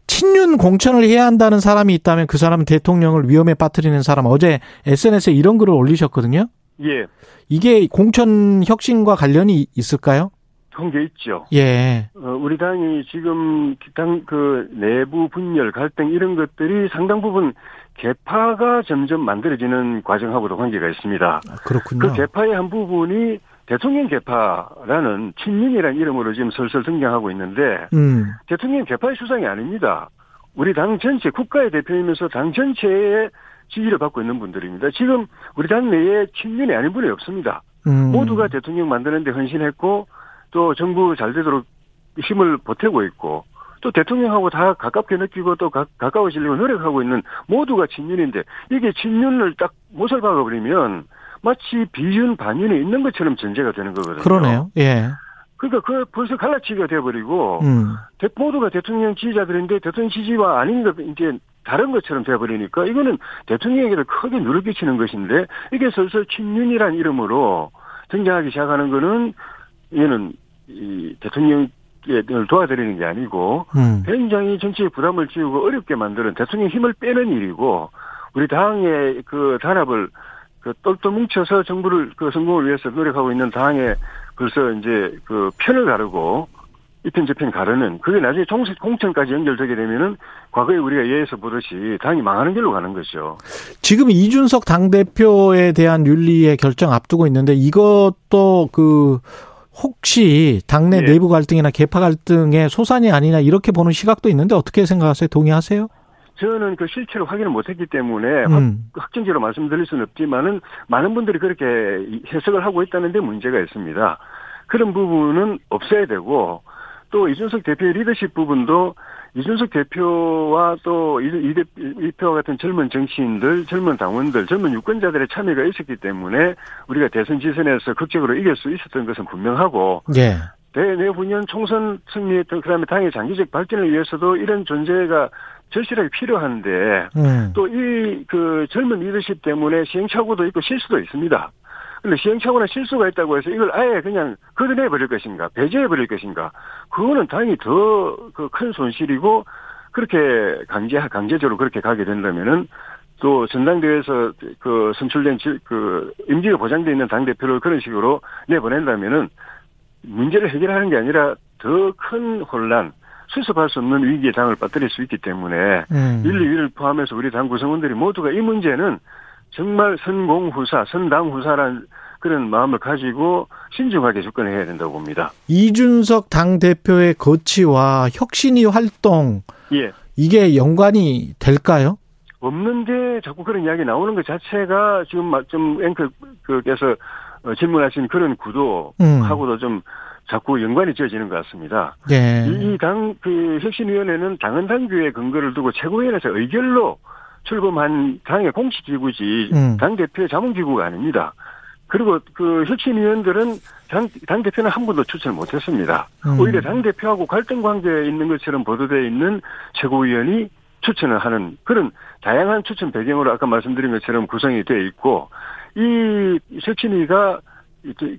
친윤 공천을 해야 한다는 사람이 있다면 그 사람은 대통령을 위험에 빠뜨리는 사람 어제 SNS에 이런 글을 올리셨거든요. 예. 이게 공천 혁신과 관련이 있을까요? 그런 게 있죠. 예. 어, 우리 당이 지금 당 그 내부 분열, 갈등 이런 것들이 상당 부분 개파가 점점 만들어지는 과정하고도 관계가 있습니다. 그렇군요. 그 개파의 한 부분이 대통령 개파라는 친윤이라는 이름으로 지금 설설 등장하고 있는데 음. 대통령 개파의 수상이 아닙니다. 우리 당 전체 국가의 대표이면서 당 전체의 지지를 받고 있는 분들입니다. 지금 우리 당 내에 친윤이 아닌 분이 없습니다. 음. 모두가 대통령 만드는데 헌신했고 또 정부 잘 되도록 힘을 보태고 있고 또 대통령하고 다 가깝게 느끼고 또 가, 가까워지려고 노력하고 있는 모두가 친윤인데 이게 친윤을 딱 못을 박아버리면 마치 비윤 반윤이 있는 것처럼 전제가 되는 거거든요. 그러네요. 예. 그러니까 그 벌써 갈라치기가 돼버리고 음. 대- 모두가 대통령 지지자들인데 대통령 지지와 아닌 것 이제 다른 것처럼 돼버리니까 이거는 대통령에게도 크게 누를 끼치는 것인데 이게 슬슬 친윤이란 이름으로 등장하기 시작하는 거는 얘는 이 대통령 을 도와드리는 게 아니고 음. 굉장히 정치에 부담을 지우고 어렵게 만드는 대통령 힘을 빼는 일이고 우리 당의 그 단합을 그 똘똘 뭉쳐서 정부를 그 성공을 위해서 노력하고 있는 당에 벌써 이제 그 편을 가르고 이편 저편 가르는 그게 나중에 총선 공천까지 연결되게 되면은 과거에 우리가 예에서 보듯이 당이 망하는 길로 가는 거죠. 지금 이준석 당 대표에 대한 윤리의 결정 앞두고 있는데 이것도 그 혹시 당내 예. 내부 갈등이나 개파 갈등의 소산이 아니냐 이렇게 보는 시각도 있는데 어떻게 생각하세요? 동의하세요? 저는 그 실체를 확인을 못했기 때문에 음. 확, 확정적으로 말씀드릴 수는 없지만은 많은 분들이 그렇게 해석을 하고 있다는 데 문제가 있습니다. 그런 부분은 없어야 되고 또 이준석 대표의 리더십 부분도 이준석 대표와 또 이, 대- 대표와 같은 젊은 정치인들, 젊은 당원들, 젊은 유권자들의 참여가 있었기 때문에 우리가 대선 지선에서 극적으로 이길 수 있었던 것은 분명하고 예. 내후년 총선 승리, 그다음에 당의 장기적 발전을 위해서도 이런 존재가 절실하게 필요한데 음. 또이 그 젊은 리더십 때문에 시행착오도 있고 실수도 있습니다. 근데 시행착오나 실수가 있다고 해서 이걸 아예 그냥 걷어내 버릴 것인가, 배제해 버릴 것인가, 그거는 당연히 더 그 큰 손실이고 그렇게 강제 강제적으로 그렇게 가게 된다면은 또 전당대회에서 그 선출된 지- 그 임기가 보장돼 있는 당 대표를 그런 식으로 내보낸다면은 문제를 해결하는 게 아니라 더 큰 혼란, 수습할 수 없는 위기에 당을 빠뜨릴 수 있기 때문에 음. 윤리위를 포함해서 우리 당 구성원들이 모두가 이 문제는 정말 선공후사, 선당후사라는 그런 마음을 가지고 신중하게 접근해야 된다고 봅니다. 이준석 당 대표의 거치와 혁신위 활동 예. 이게 연관이 될까요? 없는데 자꾸 그런 이야기 나오는 것 자체가 지금 막좀 앵커께서 어, 질문하신 그런 음. 구도하고도 좀 자꾸 연관이 지어지는 것 같습니다. 예. 이당 그 혁신위원회는 당헌 당규에 근거를 두고 최고위원회에서 의결로 출범한 당의 공식 기구지 음. 당 대표의 자문 기구가 아닙니다. 그리고 그 혁신위원들은 당, 당 대표는 한 번도 추천을 못했습니다. 음. 오히려 당 대표하고 갈등 관계에 있는 것처럼 보도되어 있는 최고위원이 추천을 하는 그런 다양한 추천 배경으로 아까 말씀드린 것처럼 구성이 되어 있고 이 혁신위가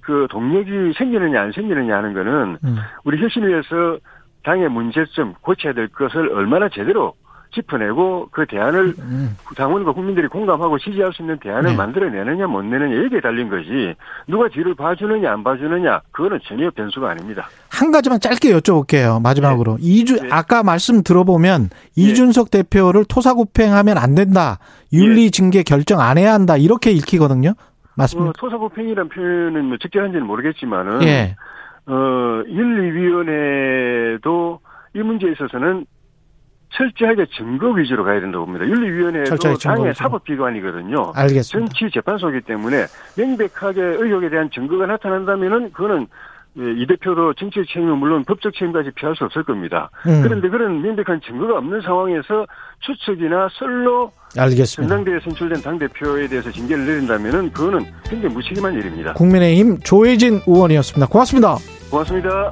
그 동력이 생기느냐 안 생기느냐 하는 거는 음. 우리 혁신위에서 당의 문제점 고쳐야 될 것을 얼마나 제대로 짚어내고 그 대안을 음. 당원과 국민들이 공감하고 지지할 수 있는 대안을 네. 만들어내느냐 못 내느냐 여기에 달린 거지 누가 뒤를 봐주느냐 안 봐주느냐 그거는 전혀 변수가 아닙니다. 한 가지만 짧게 여쭤볼게요. 마지막으로 이주 네. 아까 말씀 들어보면 이준석 대표를 토사구팽하면 안 된다. 윤리 징계 결정 안 해야 한다. 이렇게 읽히거든요. 어, 맞습니까? 토사구팽이라는 표현은 뭐 적절한지는 모르겠지만은 예. 어, 윤리위원회도 이 문제에 있어서는 철저하게 증거 위주로 가야 된다고 봅니다. 윤리위원회도 당의 위주로. 사법기관이거든요. 알겠습니다. 정치 재판소이기 때문에 명백하게 의혹에 대한 증거가 나타난다면은 그거는 예, 이 대표도 정치적 책임은 물론 법적 책임까지 피할 수 없을 겁니다. 음. 그런데 그런 명백한 증거가 없는 상황에서 추측이나 썰로 알겠습니다. 전당대회에 선출된 당대표에 대해서 징계를 내린다면은 그거는 굉장히 무책임한 일입니다. 국민의힘 조혜진 의원이었습니다. 고맙습니다. 고맙습니다.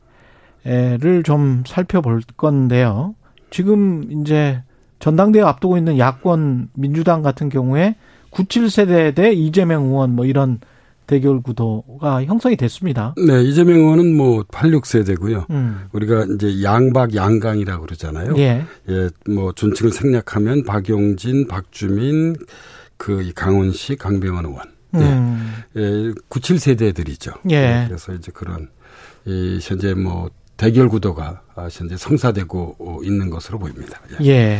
를좀 살펴볼 건데요. 지금 이제 전당대회 앞두고 있는 야권 민주당 같은 경우에 97세대 대 이재명 의원 뭐 이런 대결 구도가 형성이 됐습니다. 네, 이재명 의원은 뭐 86세대고요. 음. 우리가 이제 양박 양강이라고 그러잖아요. 예. 예, 뭐 존칭을 생략하면 박용진, 박주민, 그 강원시, 강병원 의원. 음. 예, 97세대들이죠. 예. 그래서 이제 그런 이 현재 뭐 대결 구도가 아, 현재 성사되고 있는 것으로 보입니다. 예. 예.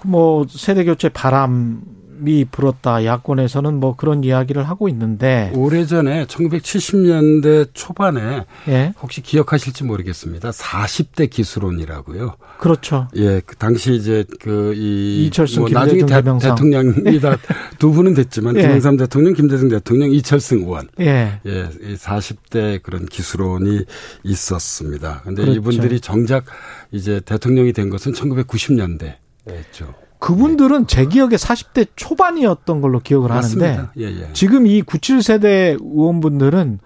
그뭐 세대 교체 바람 이 불었다. 야권에서는 뭐 그런 이야기를 하고 있는데 오래전에 1970년대 초반에 예. 혹시 기억하실지 모르겠습니다. 40대 기수론이라고요. 그렇죠. 예, 그 당시 이제 그이 이철승, 뭐 나중에 김대중 대, 대명상. 대통령이 다 두 분은 됐지만 예. 김영삼 대통령, 김대중 대통령, 이철승 의원. 예. 예, 이 40대 그런 기수론이 있었습니다. 근데 그렇죠. 이분들이 정작 이제 대통령이 된 것은 1990년대였죠. 그분들은 제 기억에 40대 초반이었던 걸로 기억을 하는데 맞습니다. 예, 예. 지금 이 97세대 의원분들은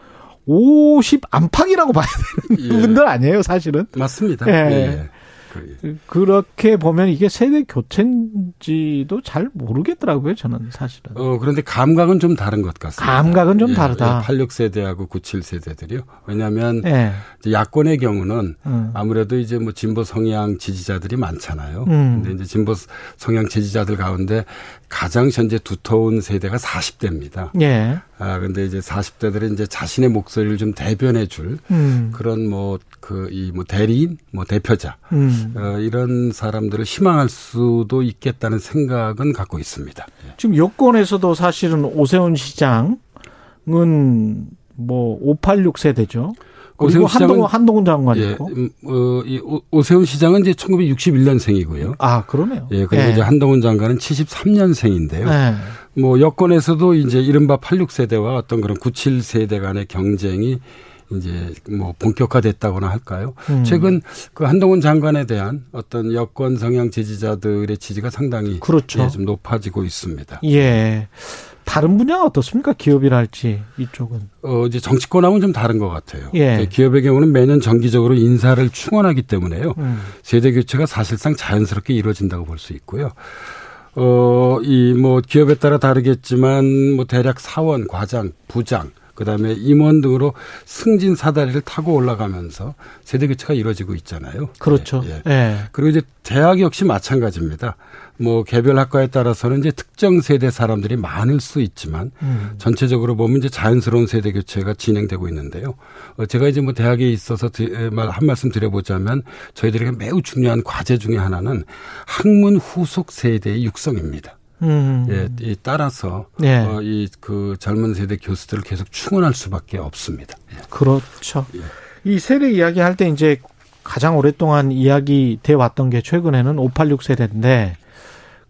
50 안팎이라고 봐야 되는 예. 분들 아니에요, 사실은. 맞습니다. 예. 예, 예. 그, 그렇게 보면 이게 세대 교체인지도 잘 모르겠더라고요, 저는 사실은. 어, 그런데 감각은 좀 다른 것 같습니다. 감각은 좀 예, 다르다. 예, 86세대하고 97세대들이요. 왜냐하면 예. 야권의 경우는 음. 아무래도 이제 뭐 진보 성향 지지자들이 많잖아요. 음. 근데 이제 진보 성향 지지자들 가운데 가장 현재 두터운 세대가 40대입니다. 예. 아, 근데 이제 40대들은 이제 자신의 목소리를 좀 대변해 줄 음. 그런 뭐 그 이 뭐 대리인, 뭐 대표자 음. 어, 이런 사람들을 희망할 수도 있겠다는 생각은 갖고 있습니다. 예. 지금 여권에서도 사실은 오세훈 시장은 뭐 586 세대죠. 오세훈 시장은- 한동훈, 장관 예. 음, 어, 이 오- 오세훈 시장은 이제 1961년생이고요. 아, 그러네요. 예, 그리고 예. 이제 한동훈 장관은 73년생인데요. 예. 뭐 여권에서도 이제 이른바 86세대와 어떤 그런 97세대 간의 경쟁이 이제 뭐 본격화됐다고나 할까요? 음. 최근 그 한동훈 장관에 대한 어떤 여권 성향 지지자들의 지지가 상당히 그렇죠. 예, 좀 높아지고 있습니다. 예. 다른 분야가 어떻습니까? 기업이랄지 이쪽은. 어 이제 정치권하고는 좀 다른 것 같아요. 예. 기업의 경우는 매년 정기적으로 인사를 충원하기 때문에요. 음. 세대 교체가 사실상 자연스럽게 이루어진다고 볼 수 있고요. 어, 이 뭐 기업에 따라 다르겠지만 뭐 대략 사원, 과장, 부장, 그다음에 임원 등으로 승진 사다리를 타고 올라가면서 세대 교체가 이루어지고 있잖아요. 그렇죠. 예, 예. 예. 그리고 이제 대학 역시 마찬가지입니다. 뭐 개별 학과에 따라서는 이제 특정 세대 사람들이 많을 수 있지만 음. 전체적으로 보면 이제 자연스러운 세대 교체가 진행되고 있는데요. 어, 제가 이제 뭐 대학에 있어서 한 말씀 드려보자면 저희들에게 매우 중요한 과제 중에 하나는 학문 후속 세대의 육성입니다. 음. 예, 이 따라서 예. 어, 이그 젊은 세대 교수들을 계속 충원할 수밖에 없습니다. 예. 그렇죠. 예. 이 세대 이야기 할 때 이제 가장 오랫동안 이야기 돼 왔던 게 최근에는 586 세대인데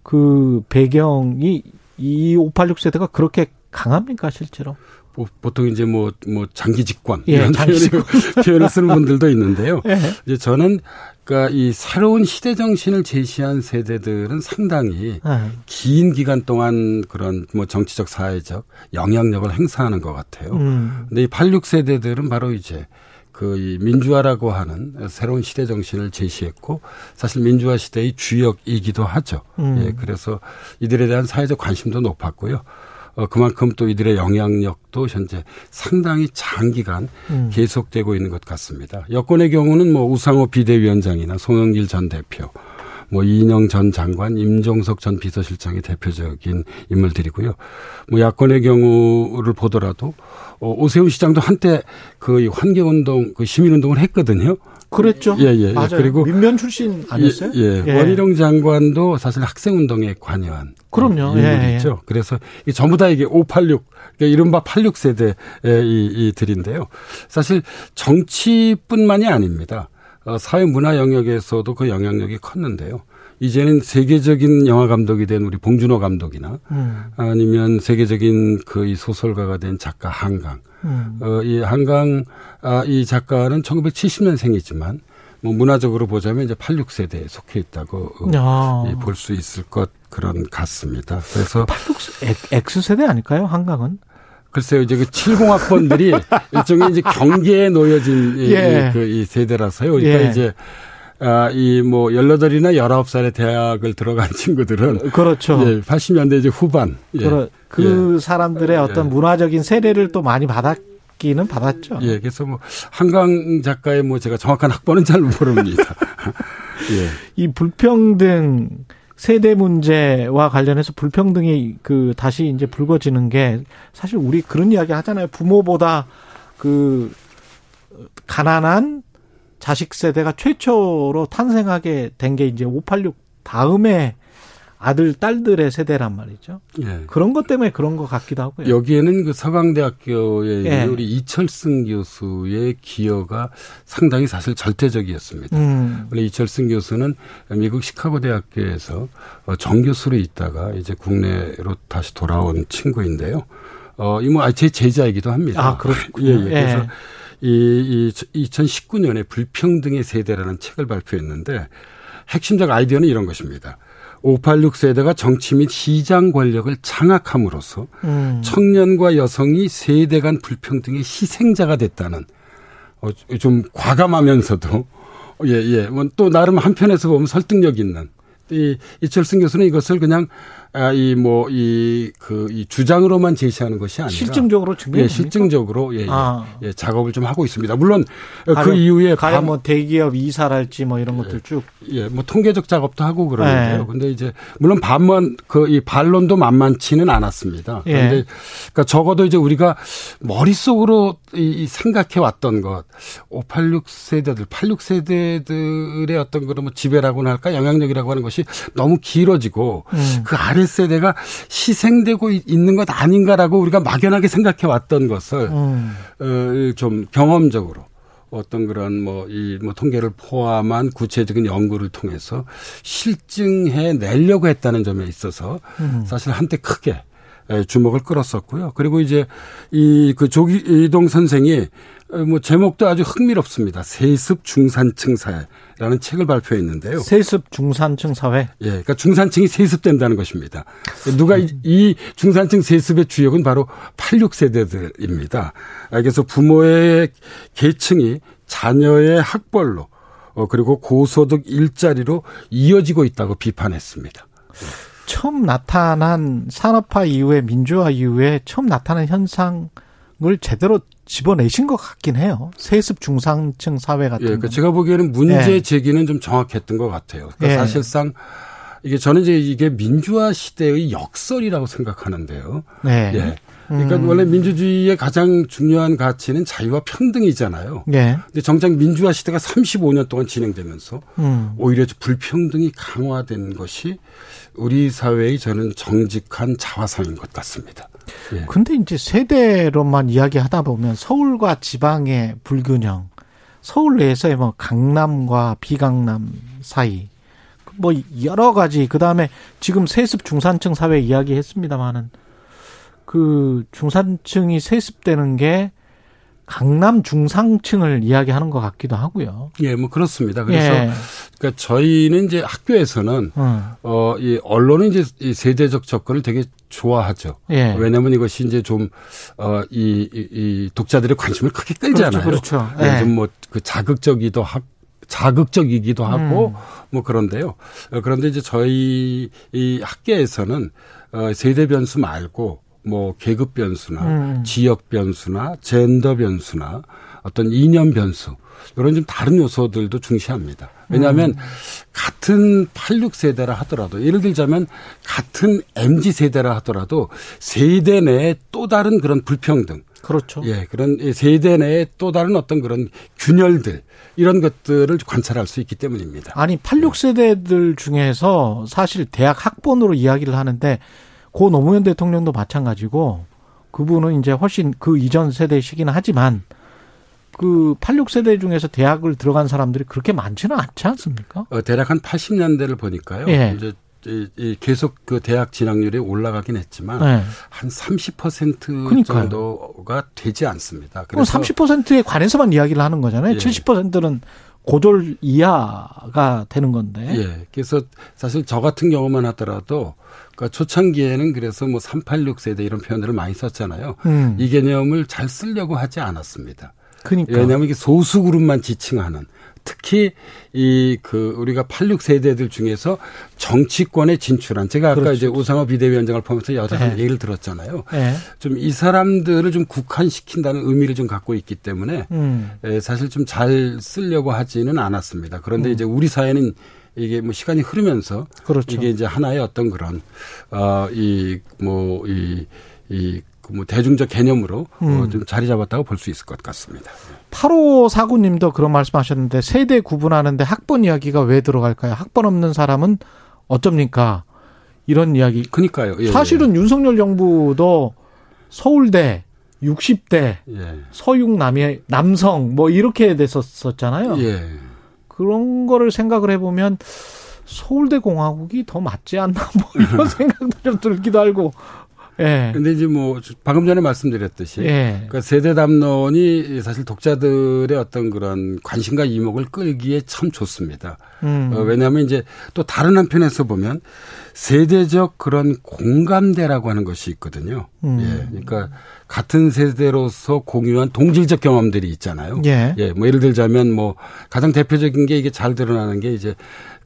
그 배경이 이 586 세대가 그렇게 강합니까 실제로? 보- 보통 이제 뭐, 뭐, 장기 집권. 예, 이런 장기 표현을, 표현을 쓰는 분들도 있는데요. 예. 이제 저는, 그니까 이 새로운 시대 정신을 제시한 세대들은 상당히 예. 긴 기간 동안 그런 뭐 정치적, 사회적 영향력을 행사하는 것 같아요. 음. 근데 이 86세대들은 바로 이제 그이 민주화라고 하는 새로운 시대 정신을 제시했고 사실 민주화 시대의 주역이기도 하죠. 음. 예, 그래서 이들에 대한 사회적 관심도 높았고요. 어, 그만큼 또 이들의 영향력도 현재 상당히 장기간 음. 계속되고 있는 것 같습니다. 여권의 경우는 뭐 우상호 비대위원장이나 송영길 전 대표, 뭐 이인영 전 장관, 임종석 전 비서실장이 대표적인 인물들이고요. 뭐 야권의 경우를 보더라도 어, 오세훈 시장도 한때 그 환경운동, 그 시민운동을 했거든요. 그랬죠. 예, 예, 예. 맞아요. 그리고 민변 출신 아니었어요? 예, 예. 원희룡 장관도 사실 학생 운동에 관여한 그럼요. 인물이죠. 예, 예. 그래서 이 전부 다 이게 586, 그러니까 이른바 86 세대의 이, 이들인데요. 사실 정치뿐만이 아닙니다. 어, 사회 문화 영역에서도 그 영향력이 컸는데요. 이제는 세계적인 영화 감독이 된 우리 봉준호 감독이나 음. 아니면 세계적인 그 이 소설가가 된 작가 한강. 음. 어, 이 한강 아, 이 작가는 1970년생이지만 뭐 문화적으로 보자면 이제 86세대에 속해 있다고 어, 야. 볼수 있을 것 그런 같습니다. 그래서 86 X 세대 아닐까요? 한강은? 글쎄요, 이제 그 70학번들이 일종의 이제 경계에 놓여진 이, 예. 이, 그, 이 세대라서요. 그러니까 예. 이제 아, 이뭐 18이나 19살에 대학을 들어간 친구들은 그렇죠. 예, 80년대 이제 후반. 예. 그러- 그 사람들의 어떤 문화적인 세례를 또 많이 받았 기는 받았죠. 예, 그래서 뭐 한강 작가의 뭐 제가 정확한 학번은 잘 모릅니다. 예. 이 불평등 세대 문제와 관련해서 불평등이 그 다시 이제 불거지는 게 사실 우리 그런 이야기 하잖아요. 부모보다 그 가난한 자식 세대가 최초로 탄생하게 된 게 이제 586 다음에 아들 딸들의 세대란 말이죠. 예. 그런 것 때문에 그런 것 같기도 하고요. 여기에는 그 서강대학교에 있는 예. 우리 이철승 교수의 기여가 상당히 사실 절대적이었습니다. 음. 원래 이철승 교수는 미국 시카고 대학교에서 어, 정교수로 있다가 이제 국내로 다시 돌아온 친구인데요. 어, 이뭐제 제자이기도 합니다. 아, 그렇군요. 예, 예. 예. 그래서 이, 이 2019년에 불평등의 세대라는 책을 발표했는데 핵심적 아이디어는 이런 것입니다. 586 세대가 정치 및 시장 권력을 장악함으로써 음. 청년과 여성이 세대 간 불평등의 희생자가 됐다는 어, 좀 과감하면서도 예, 예. 뭐또 나름 한편에서 보면 설득력 있는 이 이철승 교수는 이것을 그냥 아, 이 뭐 이 그이 주장으로만 제시하는 것이 아니라 실증적으로 증명. 예, 실증적으로 예, 예, 아. 예, 작업을 좀 하고 있습니다. 물론 그 가령- 이후에 가령 감- 뭐 대기업 이사랄지 뭐 이런 것들 쭉. 예, 뭐 통계적 작업도 하고 그러는데요. 네. 근데 이제 물론 반만 그 이 반론도 만만치는 않았습니다. 예. 그런데 그러니까 적어도 이제 우리가 머릿속으로 이, 이 생각해 왔던 것, 586 세대들, 86 세대들의 어떤 그런 뭐 지배라고나 할까 영향력이라고 하는 것이 너무 길어지고 음. 그 아래 세대가 희생되고 이- 있는 것 아닌가라고 우리가 막연하게 생각해 왔던 것을 음. 어, 좀 경험적으로 어떤 그런 뭐 이 뭐 통계를 포함한 구체적인 연구를 통해서 실증해 내려고 했다는 점에 있어서 음. 사실 한때 크게 에, 주목을 끌었었고요. 그리고 이제 이 그 조기동 선생이 어, 뭐 제목도 아주 흥미롭습니다. 세습 중산층 사회라는 책을 발표했는데요. 세습 중산층 사회. 예, 그러니까 중산층이 세습된다는 것입니다. 누가 이, 이 중산층 세습의 주역은 바로 86세대들입니다. 그래서 부모의 계층이 자녀의 학벌로 어, 그리고 고소득 일자리로 이어지고 있다고 비판했습니다. 처음 나타난 산업화 이후에 민주화 이후에 처음 나타난 현상을 제대로 집어내신 것 같긴 해요. 세습 중산층 사회 같은 예, 그러니까 거. 제가 보기에는 문제 예. 제기는 좀 정확했던 것 같아요. 그러니까 예. 사실상 이게 저는 이제 이게 민주화 시대의 역설이라고 생각하는데요. 네. 예. 그러니까 음. 원래 민주주의의 가장 중요한 가치는 자유와 평등이잖아요. 예. 근데 정작 민주화 시대가 35년 동안 진행되면서 음. 오히려 불평등이 강화된 것이 우리 사회의 저는 정직한 자화상인 것 같습니다. 예. 근데 이제 세대로만 이야기하다 보면 서울과 지방의 불균형, 서울 내에서의 뭐 강남과 비강남 사이, 뭐 여러 가지 그 다음에 지금 세습 중산층 사회 이야기했습니다마는 그 중산층이 세습되는 게 강남 중상층을 이야기하는 것 같기도 하고요. 예, 뭐 그렇습니다. 그래서 예. 그러니까 저희는 이제 학교에서는 음. 어, 이 언론은 이제 이 세대적 접근을 되게 좋아하죠. 예. 왜냐하면 이것이 이제 좀, 어, 이, 이, 이 독자들의 관심을 크게 끌잖아요. 그렇죠, 그렇죠. 예. 좀 뭐, 그 자극적이기도 하, 자극적이기도 하고, 음. 뭐 그런데요. 어, 그런데 이제 저희 이 학계에서는, 어, 세대 변수 말고, 뭐, 계급 변수나, 음. 지역 변수나, 젠더 변수나, 어떤 이념 변수, 이런 좀 다른 요소들도 중시합니다. 왜냐하면 음. 같은 86세대라 하더라도 예를 들자면 같은 MZ 세대라 하더라도 세대 내에 또 다른 그런 불평등 그렇죠. 예, 그런 이 세대 내에 또 다른 어떤 그런 균열들 이런 것들을 관찰할 수 있기 때문입니다. 아니 86세대들 중에서 사실 대학 학번으로 이야기를 하는데 고 노무현 대통령도 마찬가지고 그분은 이제 훨씬 그 이전 세대시기는 하지만 그 86세대 중에서 대학을 들어간 사람들이 그렇게 많지는 않지 않습니까? 어, 대략 한 80년대를 보니까요. 예. 이제 계속 그 대학 진학률이 올라가긴 했지만 네. 한30% 그러니까요. 정도가 되지 않습니다. 그럼 30%에 관해서만 이야기를 하는 거잖아요. 예. 70%는 고졸 이하가 되는 건데. 예. 그래서 사실 저 같은 경우만 하더라도 그러니까 초창기에는 그래서 뭐 386 세대 이런 표현들을 많이 썼잖아요. 음. 이 개념을 잘 쓰려고 하지 않았습니다. 그러니까. 왜냐하면 이게 소수 그룹만 지칭하는 특히 이 그 우리가 86 세대들 중에서 정치권에 진출한 제가 아까 그렇죠. 이제 우상호 비대위원장을 포함해서 여러 네. 얘기를 들었잖아요. 예. 좀이 사람들을 좀 국한시킨다는 의미를 좀 갖고 있기 때문에 음. 에, 사실 좀 잘 쓰려고 하지는 않았습니다. 그런데 음. 이제 우리 사회는 이게 뭐 시간이 흐르면서 그렇죠. 이게 이제 하나의 어떤 그런 어이뭐이 이 뭐 대중적 개념으로 어, 음. 좀 자리 잡았다고 볼 수 있을 것 같습니다. 8549님도 그런 말씀하셨는데 세대 구분하는데 학번 이야기가 왜 들어갈까요? 학번 없는 사람은 어쩝니까? 이런 이야기. 그니까요. 예, 사실은 예. 윤석열 정부도 서울대 60대 예. 서육 남의 남성 뭐 이렇게 됐었었잖아요. 예. 그런 거를 생각을 해보면 서울대 공화국이 더 맞지 않나 뭐 이런 생각도 좀 들기도 하고 예. 근데 이제 뭐 방금 전에 말씀드렸듯이 예. 그러니까 세대 담론이 사실 독자들의 어떤 그런 관심과 이목을 끌기에 참 좋습니다. 음. 어, 왜냐하면 이제 또 다른 한편에서 보면 세대적 그런 공감대라고 하는 것이 있거든요. 음. 예. 그러니까 같은 세대로서 공유한 동질적 경험들이 있잖아요. 예. 예. 뭐 예를 들자면 뭐 가장 대표적인 게 이게 잘 드러나는 게 이제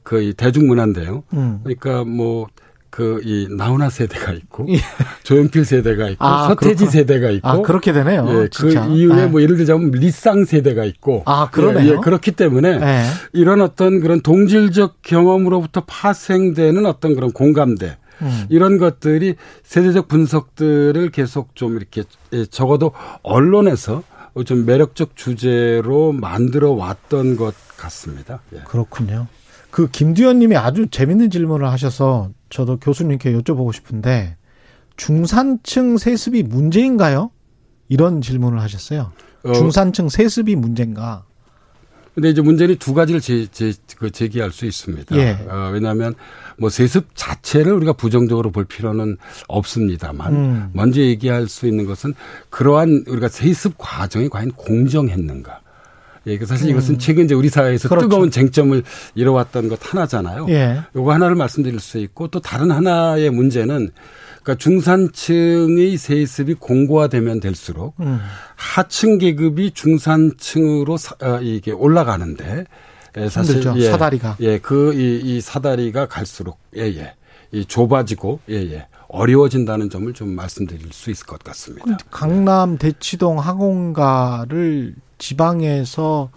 그 대중문화인데요. 음. 그러니까 뭐 그 이 나훈아 세대가 있고 예. 조용필 세대가 있고 아, 서태지 그렇구나. 세대가 있고 아, 그렇게 되네요. 예, 그 이후에 네. 뭐 예를 들자면 리쌍 세대가 있고 아 그러네요. 예, 예, 그렇기 때문에 네. 이런 어떤 그런 동질적 경험으로부터 파생되는 어떤 그런 공감대 음. 이런 것들이 세대적 분석들을 계속 좀 이렇게 예, 적어도 언론에서 좀 매력적 주제로 만들어 왔던 것 같습니다. 예. 그렇군요. 그 김두현 님이 아주 재밌는 질문을 하셔서 저도 교수님께 여쭤보고 싶은데 중산층 세습이 문제인가요? 이런 질문을 하셨어요. 어. 중산층 세습이 문제인가? 근데 이제 문제는 두 가지를 제, 제, 그 제기할 수 있습니다. 예. 어, 왜냐하면 뭐 세습 자체를 우리가 부정적으로 볼 필요는 없습니다만 음. 먼저 얘기할 수 있는 것은 그러한 우리가 세습 과정이 과연 공정했는가. 예, 그 사실 이것은 음. 최근 이제 우리 사회에서 그렇죠. 뜨거운 쟁점을 이뤄왔던 것 하나잖아요. 예. 요거 하나를 말씀드릴 수 있고 또 다른 하나의 문제는 그러니까 중산층의 세습이 공고화되면 될수록 음. 하층 계급이 중산층으로 사, 어, 이게 올라가는데 예, 사실 예, 사다리가 예, 그이 이 사다리가 갈수록 예, 예. 이 좁아지고 예, 예. 어려워진다는 점을 좀 말씀드릴 수 있을 것 같습니다. 강남 대치동 학원가를 지방에서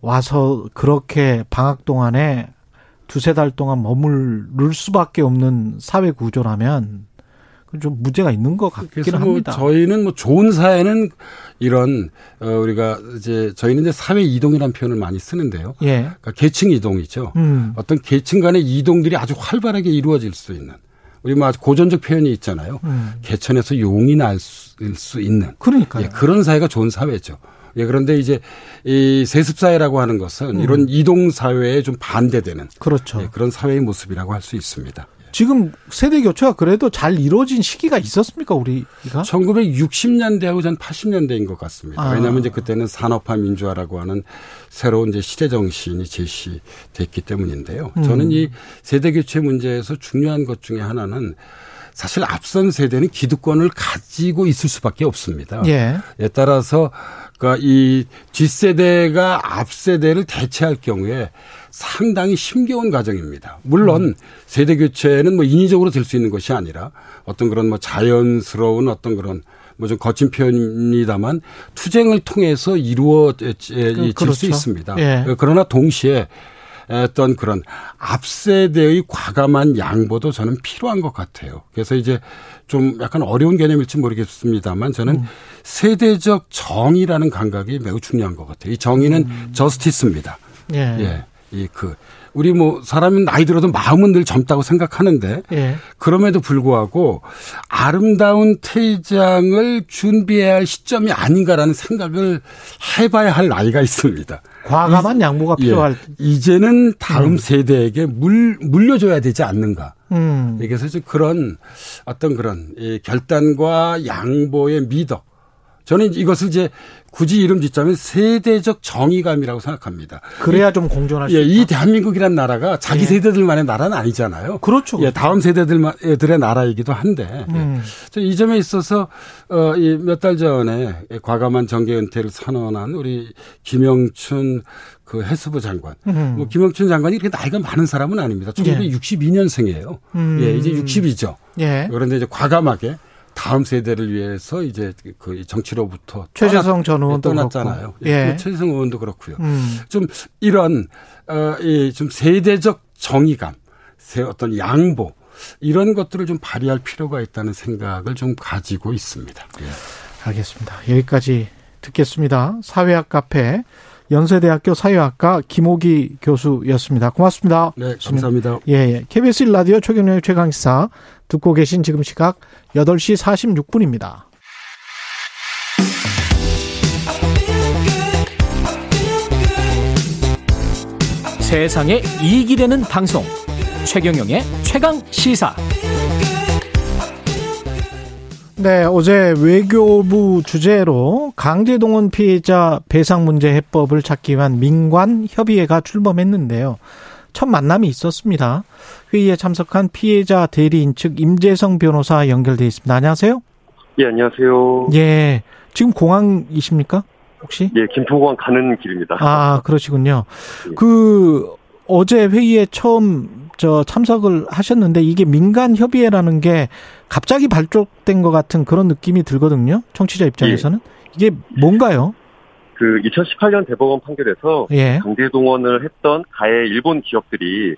와서 그렇게 방학 동안에 두세 달 동안 머무를 수밖에 없는 사회 구조라면 좀 문제가 있는 것 같긴 뭐 합니다. 저희는 뭐 좋은 사회는 이런 어 우리가 이제 저희는 이제 사회 이동이라는 표현을 많이 쓰는데요. 예. 그러니까 계층 이동이죠. 음. 어떤 계층 간의 이동들이 아주 활발하게 이루어질 수 있는 우리 뭐 아주 고전적 표현이 있잖아요. 음. 개천에서 용이 날 수 있는. 그러니까 예, 그런 사회가 좋은 사회죠. 예, 그런데 이제 이 세습사회라고 하는 것은 음. 이런 이동사회에 좀 반대되는. 그렇죠. 예, 그런 사회의 모습이라고 할 수 있습니다. 지금 세대 교체가 그래도 잘 이루어진 시기가 있었습니까, 우리가? 1960년대하고 전 80년대인 것 같습니다. 아. 왜냐하면 이제 그때는 산업화 민주화라고 하는 새로운 이제 시대 정신이 제시됐기 때문인데요. 음. 저는 이 세대 교체 문제에서 중요한 것 중에 하나는 사실 앞선 세대는 기득권을 가지고 있을 수밖에 없습니다. 예. 에 따라서 그러니까 이 뒷세대가 앞세대를 대체할 경우에 상당히 힘겨운 과정입니다. 물론 음. 세대 교체는 뭐 인위적으로 될 수 있는 것이 아니라 어떤 그런 뭐 자연스러운 어떤 그런 뭐 좀 거친 표현입니다만 투쟁을 통해서 이루어질 그, 그렇죠. 수 있습니다. 예. 그러나 동시에 어떤 그런 앞세대의 과감한 양보도 저는 필요한 것 같아요. 그래서 이제 좀 약간 어려운 개념일지 모르겠습니다만 저는 음. 세대적 정의라는 감각이 매우 중요한 것 같아요. 이 정의는 음. 저스티스입니다. 예. 예. 이그 우리 뭐 사람은 나이 들어도 마음은 늘 젊다고 생각하는데 예. 그럼에도 불구하고 아름다운 퇴장을 준비해야 할 시점이 아닌가라는 생각을 해봐야 할 나이가 있습니다. 과감한 양보가 예. 필요할. 예. 이제는 다음 음. 세대에게 물 물려줘야 되지 않는가. 음. 그래서 그런 어떤 그런 결단과 양보의 미덕. 저는 이것을 이제 굳이 이름 짓자면 세대적 정의감이라고 생각합니다. 그래야 좀 공존할 수 예, 있다. 이 대한민국이란 나라가 자기 예. 세대들만의 나라는 아니잖아요. 그렇죠. 예, 다음 세대들의 나라이기도 한데 예. 음. 예. 이 점에 있어서 어, 몇 달 전에 과감한 정계 은퇴를 선언한 우리 김영춘 그 해수부 장관. 음. 뭐 김영춘 장관이 이렇게 나이가 많은 사람은 아닙니다. 1962년생이에요. 예. 음. 예, 이제 60이죠. 예. 그런데 이제 과감하게 다음 세대를 위해서 이제 그 정치로부터 최재성 전 의원도 떠났잖아요. 예. 예. 최재성 의원도 그렇고요. 음. 좀 이런 어이좀 세대적 정의감, 세 어떤 양보 이런 것들을 좀 발휘할 필요가 있다는 생각을 좀 가지고 있습니다. 예. 알겠습니다. 여기까지 듣겠습니다. 사회학 카페 연세대학교 사회학과 김호기 교수였습니다. 고맙습니다. 네, 감사합니다. 예, 예. KBS 라디오 최경영의 최강시사 듣고 계신 지금 시각 8시 46분입니다. 세상에 이익이 되는 방송 최경영의 최강 시사 네, 어제 외교부 주재로 강제동원 피해자 배상 문제 해법을 찾기 위한 민관 협의회가 출범했는데요. 첫 만남이 있었습니다. 회의에 참석한 피해자 대리인 측 임재성 변호사 연결돼 있습니다. 안녕하세요. 예, 안녕하세요. 예, 지금 공항이십니까? 혹시? 예, 김포공항 가는 길입니다. 아, 그러시군요. 그 어제 회의에 처음 저 참석을 하셨는데 이게 민간 협의회라는 게 갑자기 발족된 것 같은 그런 느낌이 들거든요. 청취자 입장에서는 예. 이게 뭔가요? 그 2018년 대법원 판결에서 예. 강제 동원을 했던 가해 일본 기업들이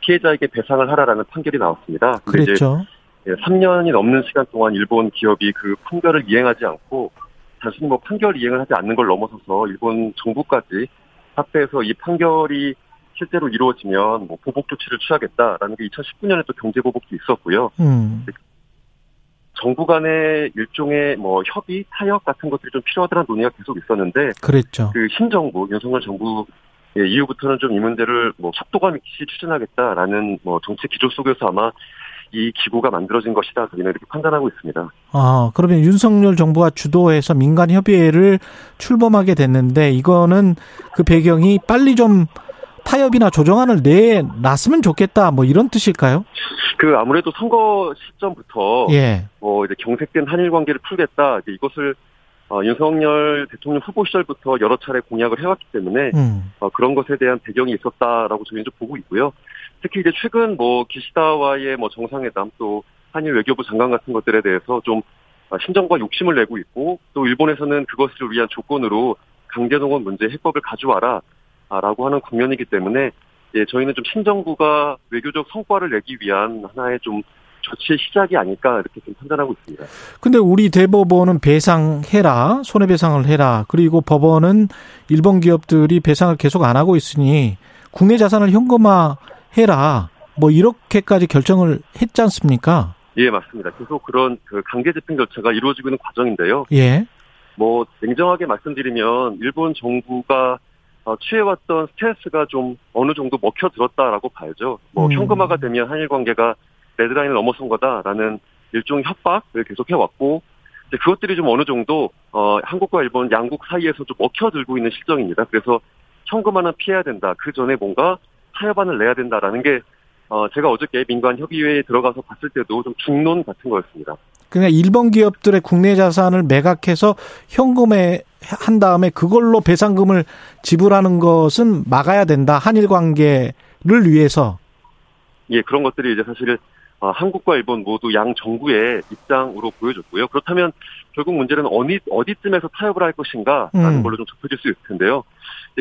피해자에게 배상을 하라라는 판결이 나왔습니다. 그렇죠. 3년이 넘는 시간 동안 일본 기업이 그 판결을 이행하지 않고 단순히 뭐 판결 이행을 하지 않는 걸 넘어서서 일본 정부까지 합해서 이 판결이 실제로 이루어지면 뭐 보복 조치를 취하겠다라는 게 2019년에 또 경제 보복도 있었고요. 음. 정부 간의 일종의 뭐 협의, 타협 같은 것들이 좀 필요하다는 논의가 계속 있었는데, 그랬죠. 그 신정부 윤석열 정부 예, 이후부터는 좀 이 문제를 뭐 속도감 있이 추진하겠다라는 뭐 정책 기조 속에서 아마 이 기구가 만들어진 것이다 저희는 이렇게 판단하고 있습니다. 아 그러면 윤석열 정부가 주도해서 민간 협의회를 출범하게 됐는데 이거는 그 배경이 빨리 좀 타협이나 조정안을 내놨으면 좋겠다 뭐 이런 뜻일까요? 그 아무래도 선거 시점부터 예. 뭐 이제 경색된 한일 관계를 풀겠다 이제 이것을 어, 윤석열 대통령 후보 시절부터 여러 차례 공약을 해왔기 때문에 음. 어, 그런 것에 대한 배경이 있었다라고 저희는 좀 보고 있고요. 특히 이제 최근 뭐 기시다와의 뭐 정상회담 또 한일 외교부 장관 같은 것들에 대해서 좀 심정과 욕심을 내고 있고 또 일본에서는 그것을 위한 조건으로 강제동원 문제 해법을 가져와라 라고 하는 국면이기 때문에 예, 저희는 좀 신정부가 외교적 성과를 내기 위한 하나의 좀 조치의 시작이 아닐까 이렇게 좀 판단하고 있습니다. 근데 우리 대법원은 배상해라, 손해배상을 해라. 그리고 법원은 일본 기업들이 배상을 계속 안 하고 있으니 국내 자산을 현금화 해라. 뭐 이렇게까지 결정을 했지 않습니까? 예, 맞습니다. 계속 그런 그 강제 집행 절차가 이루어지고 있는 과정인데요. 예. 뭐 냉정하게 말씀드리면 일본 정부가 어, 취해왔던 스탠스가 좀 어느 정도 먹혀들었다라고 봐야죠. 뭐 음. 현금화가 되면 한일 관계가 레드라인을 넘어선 거다라는 일종의 협박을 계속해왔고 이제 그것들이 좀 어느 정도 어, 한국과 일본 양국 사이에서 좀 먹혀들고 있는 실정입니다. 그래서 현금화는 피해야 된다. 그 전에 뭔가 타협안을 내야 된다라는 게 어, 제가 어저께 민관 협의회에 들어가서 봤을 때도 좀 중론 같은 거였습니다. 그러니까 일본 기업들의 국내 자산을 매각해서 현금에 한 다음에 그걸로 배상금을 지불하는 것은 막아야 된다. 한일 관계를 위해서. 예, 그런 것들이 이제 사실 어, 한국과 일본 모두 양 정부의 입장으로 보여졌고요. 그렇다면 결국 문제는 어디 어디쯤에서 타협을 할 것인가라는 음. 걸로 좀 좁혀질 수 있을 텐데요.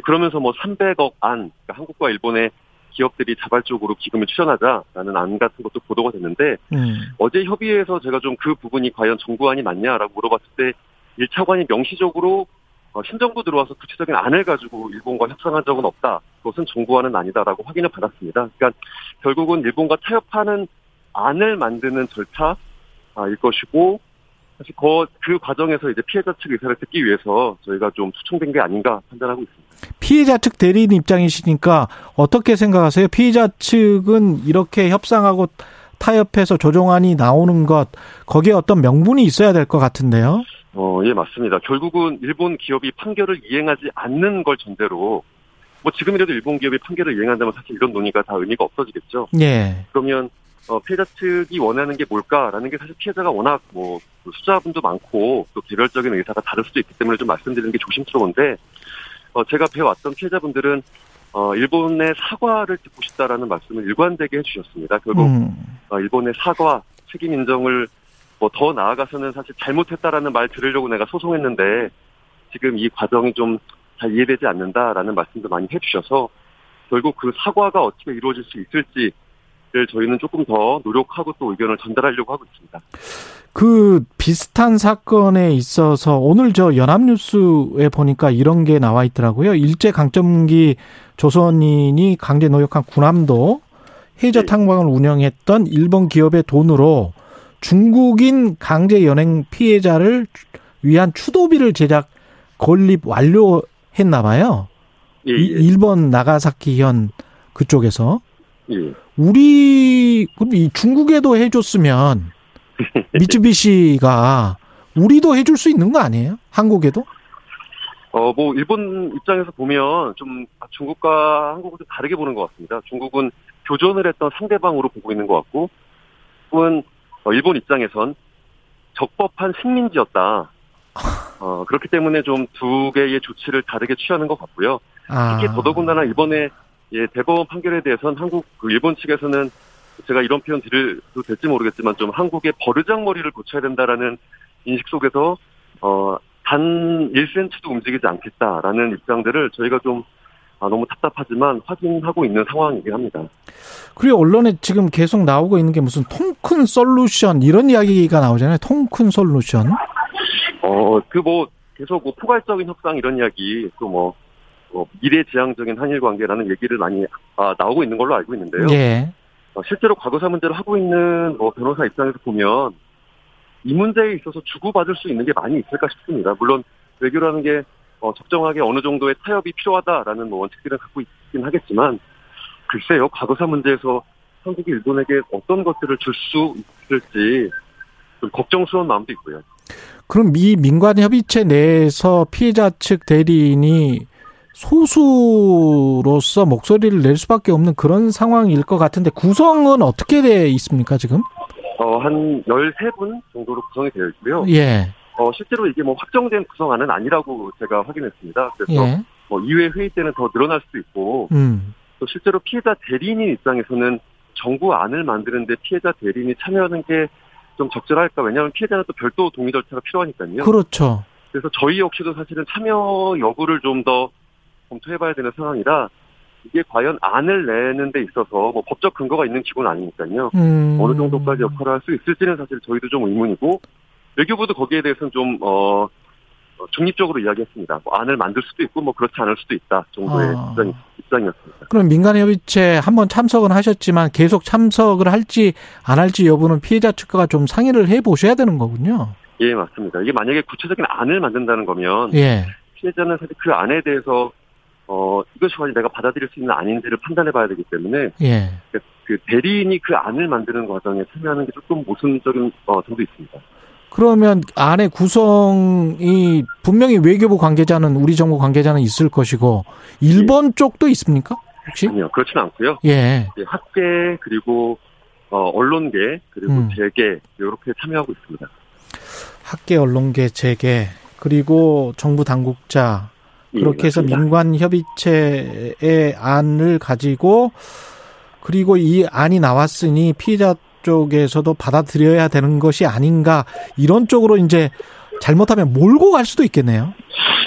그러면서 뭐 300억 안 그러니까 한국과 일본의 기업들이 자발적으로 기금을 출연하자라는 안 같은 것도 보도가 됐는데 음. 어제 협의회에서 제가 좀 그 부분이 과연 정부안이 맞냐라고 물어봤을 때 1차관이 명시적으로 어, 신정부 들어와서 구체적인 안을 가지고 일본과 협상한 적은 없다. 그것은 정부안은 아니다라고 확인을 받았습니다. 그러니까 결국은 일본과 타협하는 안을 만드는 절차일 것이고 사실 그, 그 과정에서 이제 피해자 측 의사를 듣기 위해서 저희가 좀 초청된 게 아닌가 판단하고 있습니다. 피해자 측 대리인 입장이시니까 어떻게 생각하세요? 피해자 측은 이렇게 협상하고 타협해서 조정안이 나오는 것 거기에 어떤 명분이 있어야 될 것 같은데요. 어, 예, 맞습니다. 결국은 일본 기업이 판결을 이행하지 않는 걸 전제로 뭐 지금이라도 일본 기업이 판결을 이행한다면 사실 이런 논의가 다 의미가 없어지겠죠. 예. 그러면 어, 피해자 측이 원하는 게 뭘까라는 게 사실 피해자가 워낙 뭐 숫자분도 많고 또 개별적인 의사가 다를 수도 있기 때문에 좀 말씀드리는 게 조심스러운데 어, 제가 배워왔던 피해자분들은 어, 일본의 사과를 듣고 싶다라는 말씀을 일관되게 해주셨습니다. 결국 음. 어, 일본의 사과 책임 인정을 뭐 더 나아가서는 사실 잘못했다라는 말 들으려고 내가 소송했는데 지금 이 과정이 좀 잘 이해되지 않는다라는 말씀도 많이 해주셔서 결국 그 사과가 어떻게 이루어질 수 있을지 저희는 조금 더 노력하고 또 의견을 전달하려고 하고 있습니다. 그 비슷한 사건에 있어서 오늘 저 연합뉴스에 보니까 이런 게 나와 있더라고요. 일제 강점기 조선인이 강제 노역한 군함도 해저 탕방을 운영했던 일본 기업의 돈으로 중국인 강제 연행 피해자를 위한 추도비를 제작 건립 완료했나 봐요. 예, 예. 일본 나가사키현 그쪽에서 예. 우리 그럼 이 중국에도 해줬으면 미쯔비시가 우리도 해줄 수 있는 거 아니에요? 한국에도? 어, 뭐, 일본 입장에서 보면 좀 중국과 한국은 좀 다르게 보는 것 같습니다. 중국은 교전을 했던 상대방으로 보고 있는 것 같고, 혹은 어, 일본 입장에선 적법한 식민지였다. 어, 그렇기 때문에 좀 두 개의 조치를 다르게 취하는 것 같고요. 아. 특히 더더군다나 이번에 예, 대법원 판결에 대해서는 한국 그 일본 측에서는 제가 이런 표현 드려도 될지 모르겠지만 좀 한국의 버르장머리를 고쳐야 된다라는 인식 속에서 어, 단 1cm도 움직이지 않겠다라는 입장들을 저희가 좀 아, 너무 답답하지만 확인하고 있는 상황이긴 합니다. 그리고 언론에 지금 계속 나오고 있는 게 무슨 통큰 솔루션 이런 이야기가 나오잖아요. 통큰 솔루션. 어, 그 뭐 계속 뭐 포괄적인 협상 이런 이야기 또뭐 어, 미래지향적인 한일 관계라는 얘기를 많이 아, 나오고 있는 걸로 알고 있는데요. 예. 어, 실제로 과거사 문제를 하고 있는 뭐 변호사 입장에서 보면 이 문제에 있어서 주고받을 수 있는 게 많이 있을까 싶습니다. 물론 외교라는 게 어, 적정하게 어느 정도의 타협이 필요하다라는 뭐 원칙들을 갖고 있긴 하겠지만 글쎄요 과거사 문제에서 한국이 일본에게 어떤 것들을 줄 수 있을지 좀 걱정스러운 마음도 있고요. 그럼 미 민관 협의체 내에서 피해자 측 대리인이 소수로서 목소리를 낼 수밖에 없는 그런 상황일 것 같은데 구성은 어떻게 돼 있습니까 지금? 어, 한 13분 정도로 구성이 되어 있고요. 예. 어, 실제로 이게 뭐 확정된 구성안은 아니라고 제가 확인했습니다. 그래서 예. 뭐 이회 회의 때는 더 늘어날 수도 있고 음. 또 실제로 피해자 대리인인 입장에서는 정부 안을 만드는데 피해자 대리인이 참여하는 게 좀 적절할까? 왜냐하면 피해자는 또 별도 동의 절차가 필요하니까요. 그렇죠. 그래서 저희 역시도 사실은 참여 여부를 좀더 검토해봐야 되는 상황이라 이게 과연 안을 내는 데 있어서 뭐 법적 근거가 있는 기구는 아니니까요. 음. 어느 정도까지 역할을 할 수 있을지는 사실 저희도 좀 의문이고 외교부도 거기에 대해서는 좀 어, 어, 중립적으로 이야기했습니다. 뭐 안을 만들 수도 있고 뭐 그렇지 않을 수도 있다 정도의 아. 입장, 입장이었습니다. 그럼 민간협의체 한번 참석은 하셨지만 계속 참석을 할지 안 할지 여부는 피해자 측과 좀 상의를 해 보셔야 되는 거군요. 예, 맞습니다. 이게 만약에 구체적인 안을 만든다는 거면 예. 피해자는 사실 그 안에 대해서 어 이것이 과연 내가 받아들일 수 있는 안인지를 판단해 봐야 되기 때문에 예. 그, 그 대리인이 그 안을 만드는 과정에 참여하는 게 조금 모순적인 어, 점도 있습니다. 그러면 안에 구성이 분명히 외교부 관계자는 우리 정부 관계자는 있을 것이고 일본 쪽도 있습니까? 혹시? 아니요, 그렇지는 않고요. 예. 예, 학계 그리고 어, 언론계 그리고 음. 재계 이렇게 참여하고 있습니다. 학계 언론계 재계 그리고 정부 당국자 예, 그렇게 해서 맞습니다. 민관 협의체의 안을 가지고 그리고 이 안이 나왔으니 피해자 쪽에서도 받아들여야 되는 것이 아닌가 이런 쪽으로 이제 잘못하면 몰고 갈 수도 있겠네요.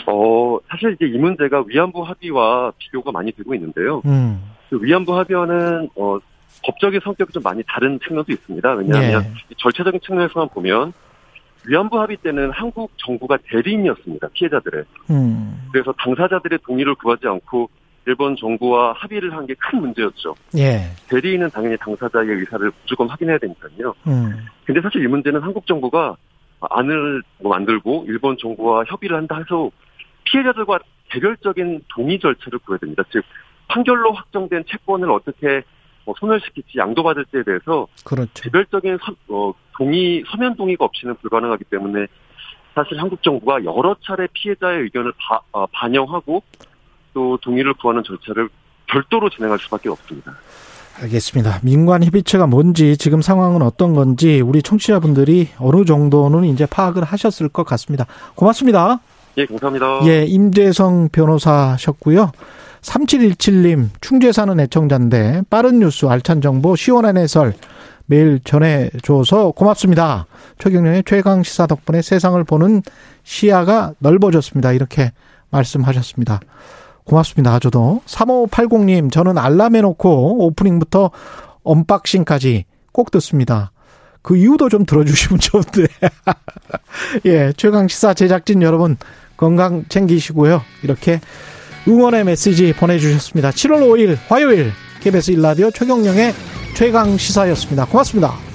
어, 사실 이제 이 문제가 위안부 합의와 비교가 많이 되고 있는데요. 음. 그 위안부 합의와는 어, 법적인 성격이 좀 많이 다른 측면도 있습니다. 왜냐하면 예. 이 절차적인 측면에서만 보면 위안부 합의 때는 한국 정부가 대리인이었습니다. 피해자들의. 음. 그래서 당사자들의 동의를 구하지 않고 일본 정부와 합의를 한 게 큰 문제였죠. 예. 대리인은 당연히 당사자의 의사를 무조건 확인해야 되니까요. 음. 근데 사실 이 문제는 한국 정부가 안을 뭐 만들고 일본 정부와 협의를 한다 해서 피해자들과 개별적인 동의 절차를 구해야 됩니다. 즉 판결로 확정된 채권을 어떻게 뭐 소멸시킬지 양도받을지에 대해서 그렇죠. 개별적인 서, 어, 동의 서면 동의가 없이는 불가능하기 때문에 사실 한국 정부가 여러 차례 피해자의 의견을 바, 어, 반영하고 또 동의를 구하는 절차를 별도로 진행할 수밖에 없습니다. 알겠습니다. 민관 협의체가 뭔지 지금 상황은 어떤 건지 우리 청취자분들이 어느 정도는 이제 파악을 하셨을 것 같습니다. 고맙습니다. 예, 감사합니다. 예, 임재성 변호사셨고요. 3717님, 충주에 사는 애청자인데 빠른 뉴스, 알찬 정보, 시원한 해설 매일 전해줘서 고맙습니다. 최경련의 최강 시사 덕분에 세상을 보는 시야가 넓어졌습니다. 이렇게 말씀하셨습니다. 고맙습니다. 저도. 3580님, 저는 알람 해놓고 오프닝부터 언박싱까지 꼭 듣습니다. 그 이유도 좀 들어주시면 좋은데. 예, 최강 시사 제작진 여러분, 건강 챙기시고요. 이렇게 응원의 메시지 보내주셨습니다. 7월 5일 화요일 KBS 1라디오 최경령의 최강 시사였습니다. 고맙습니다.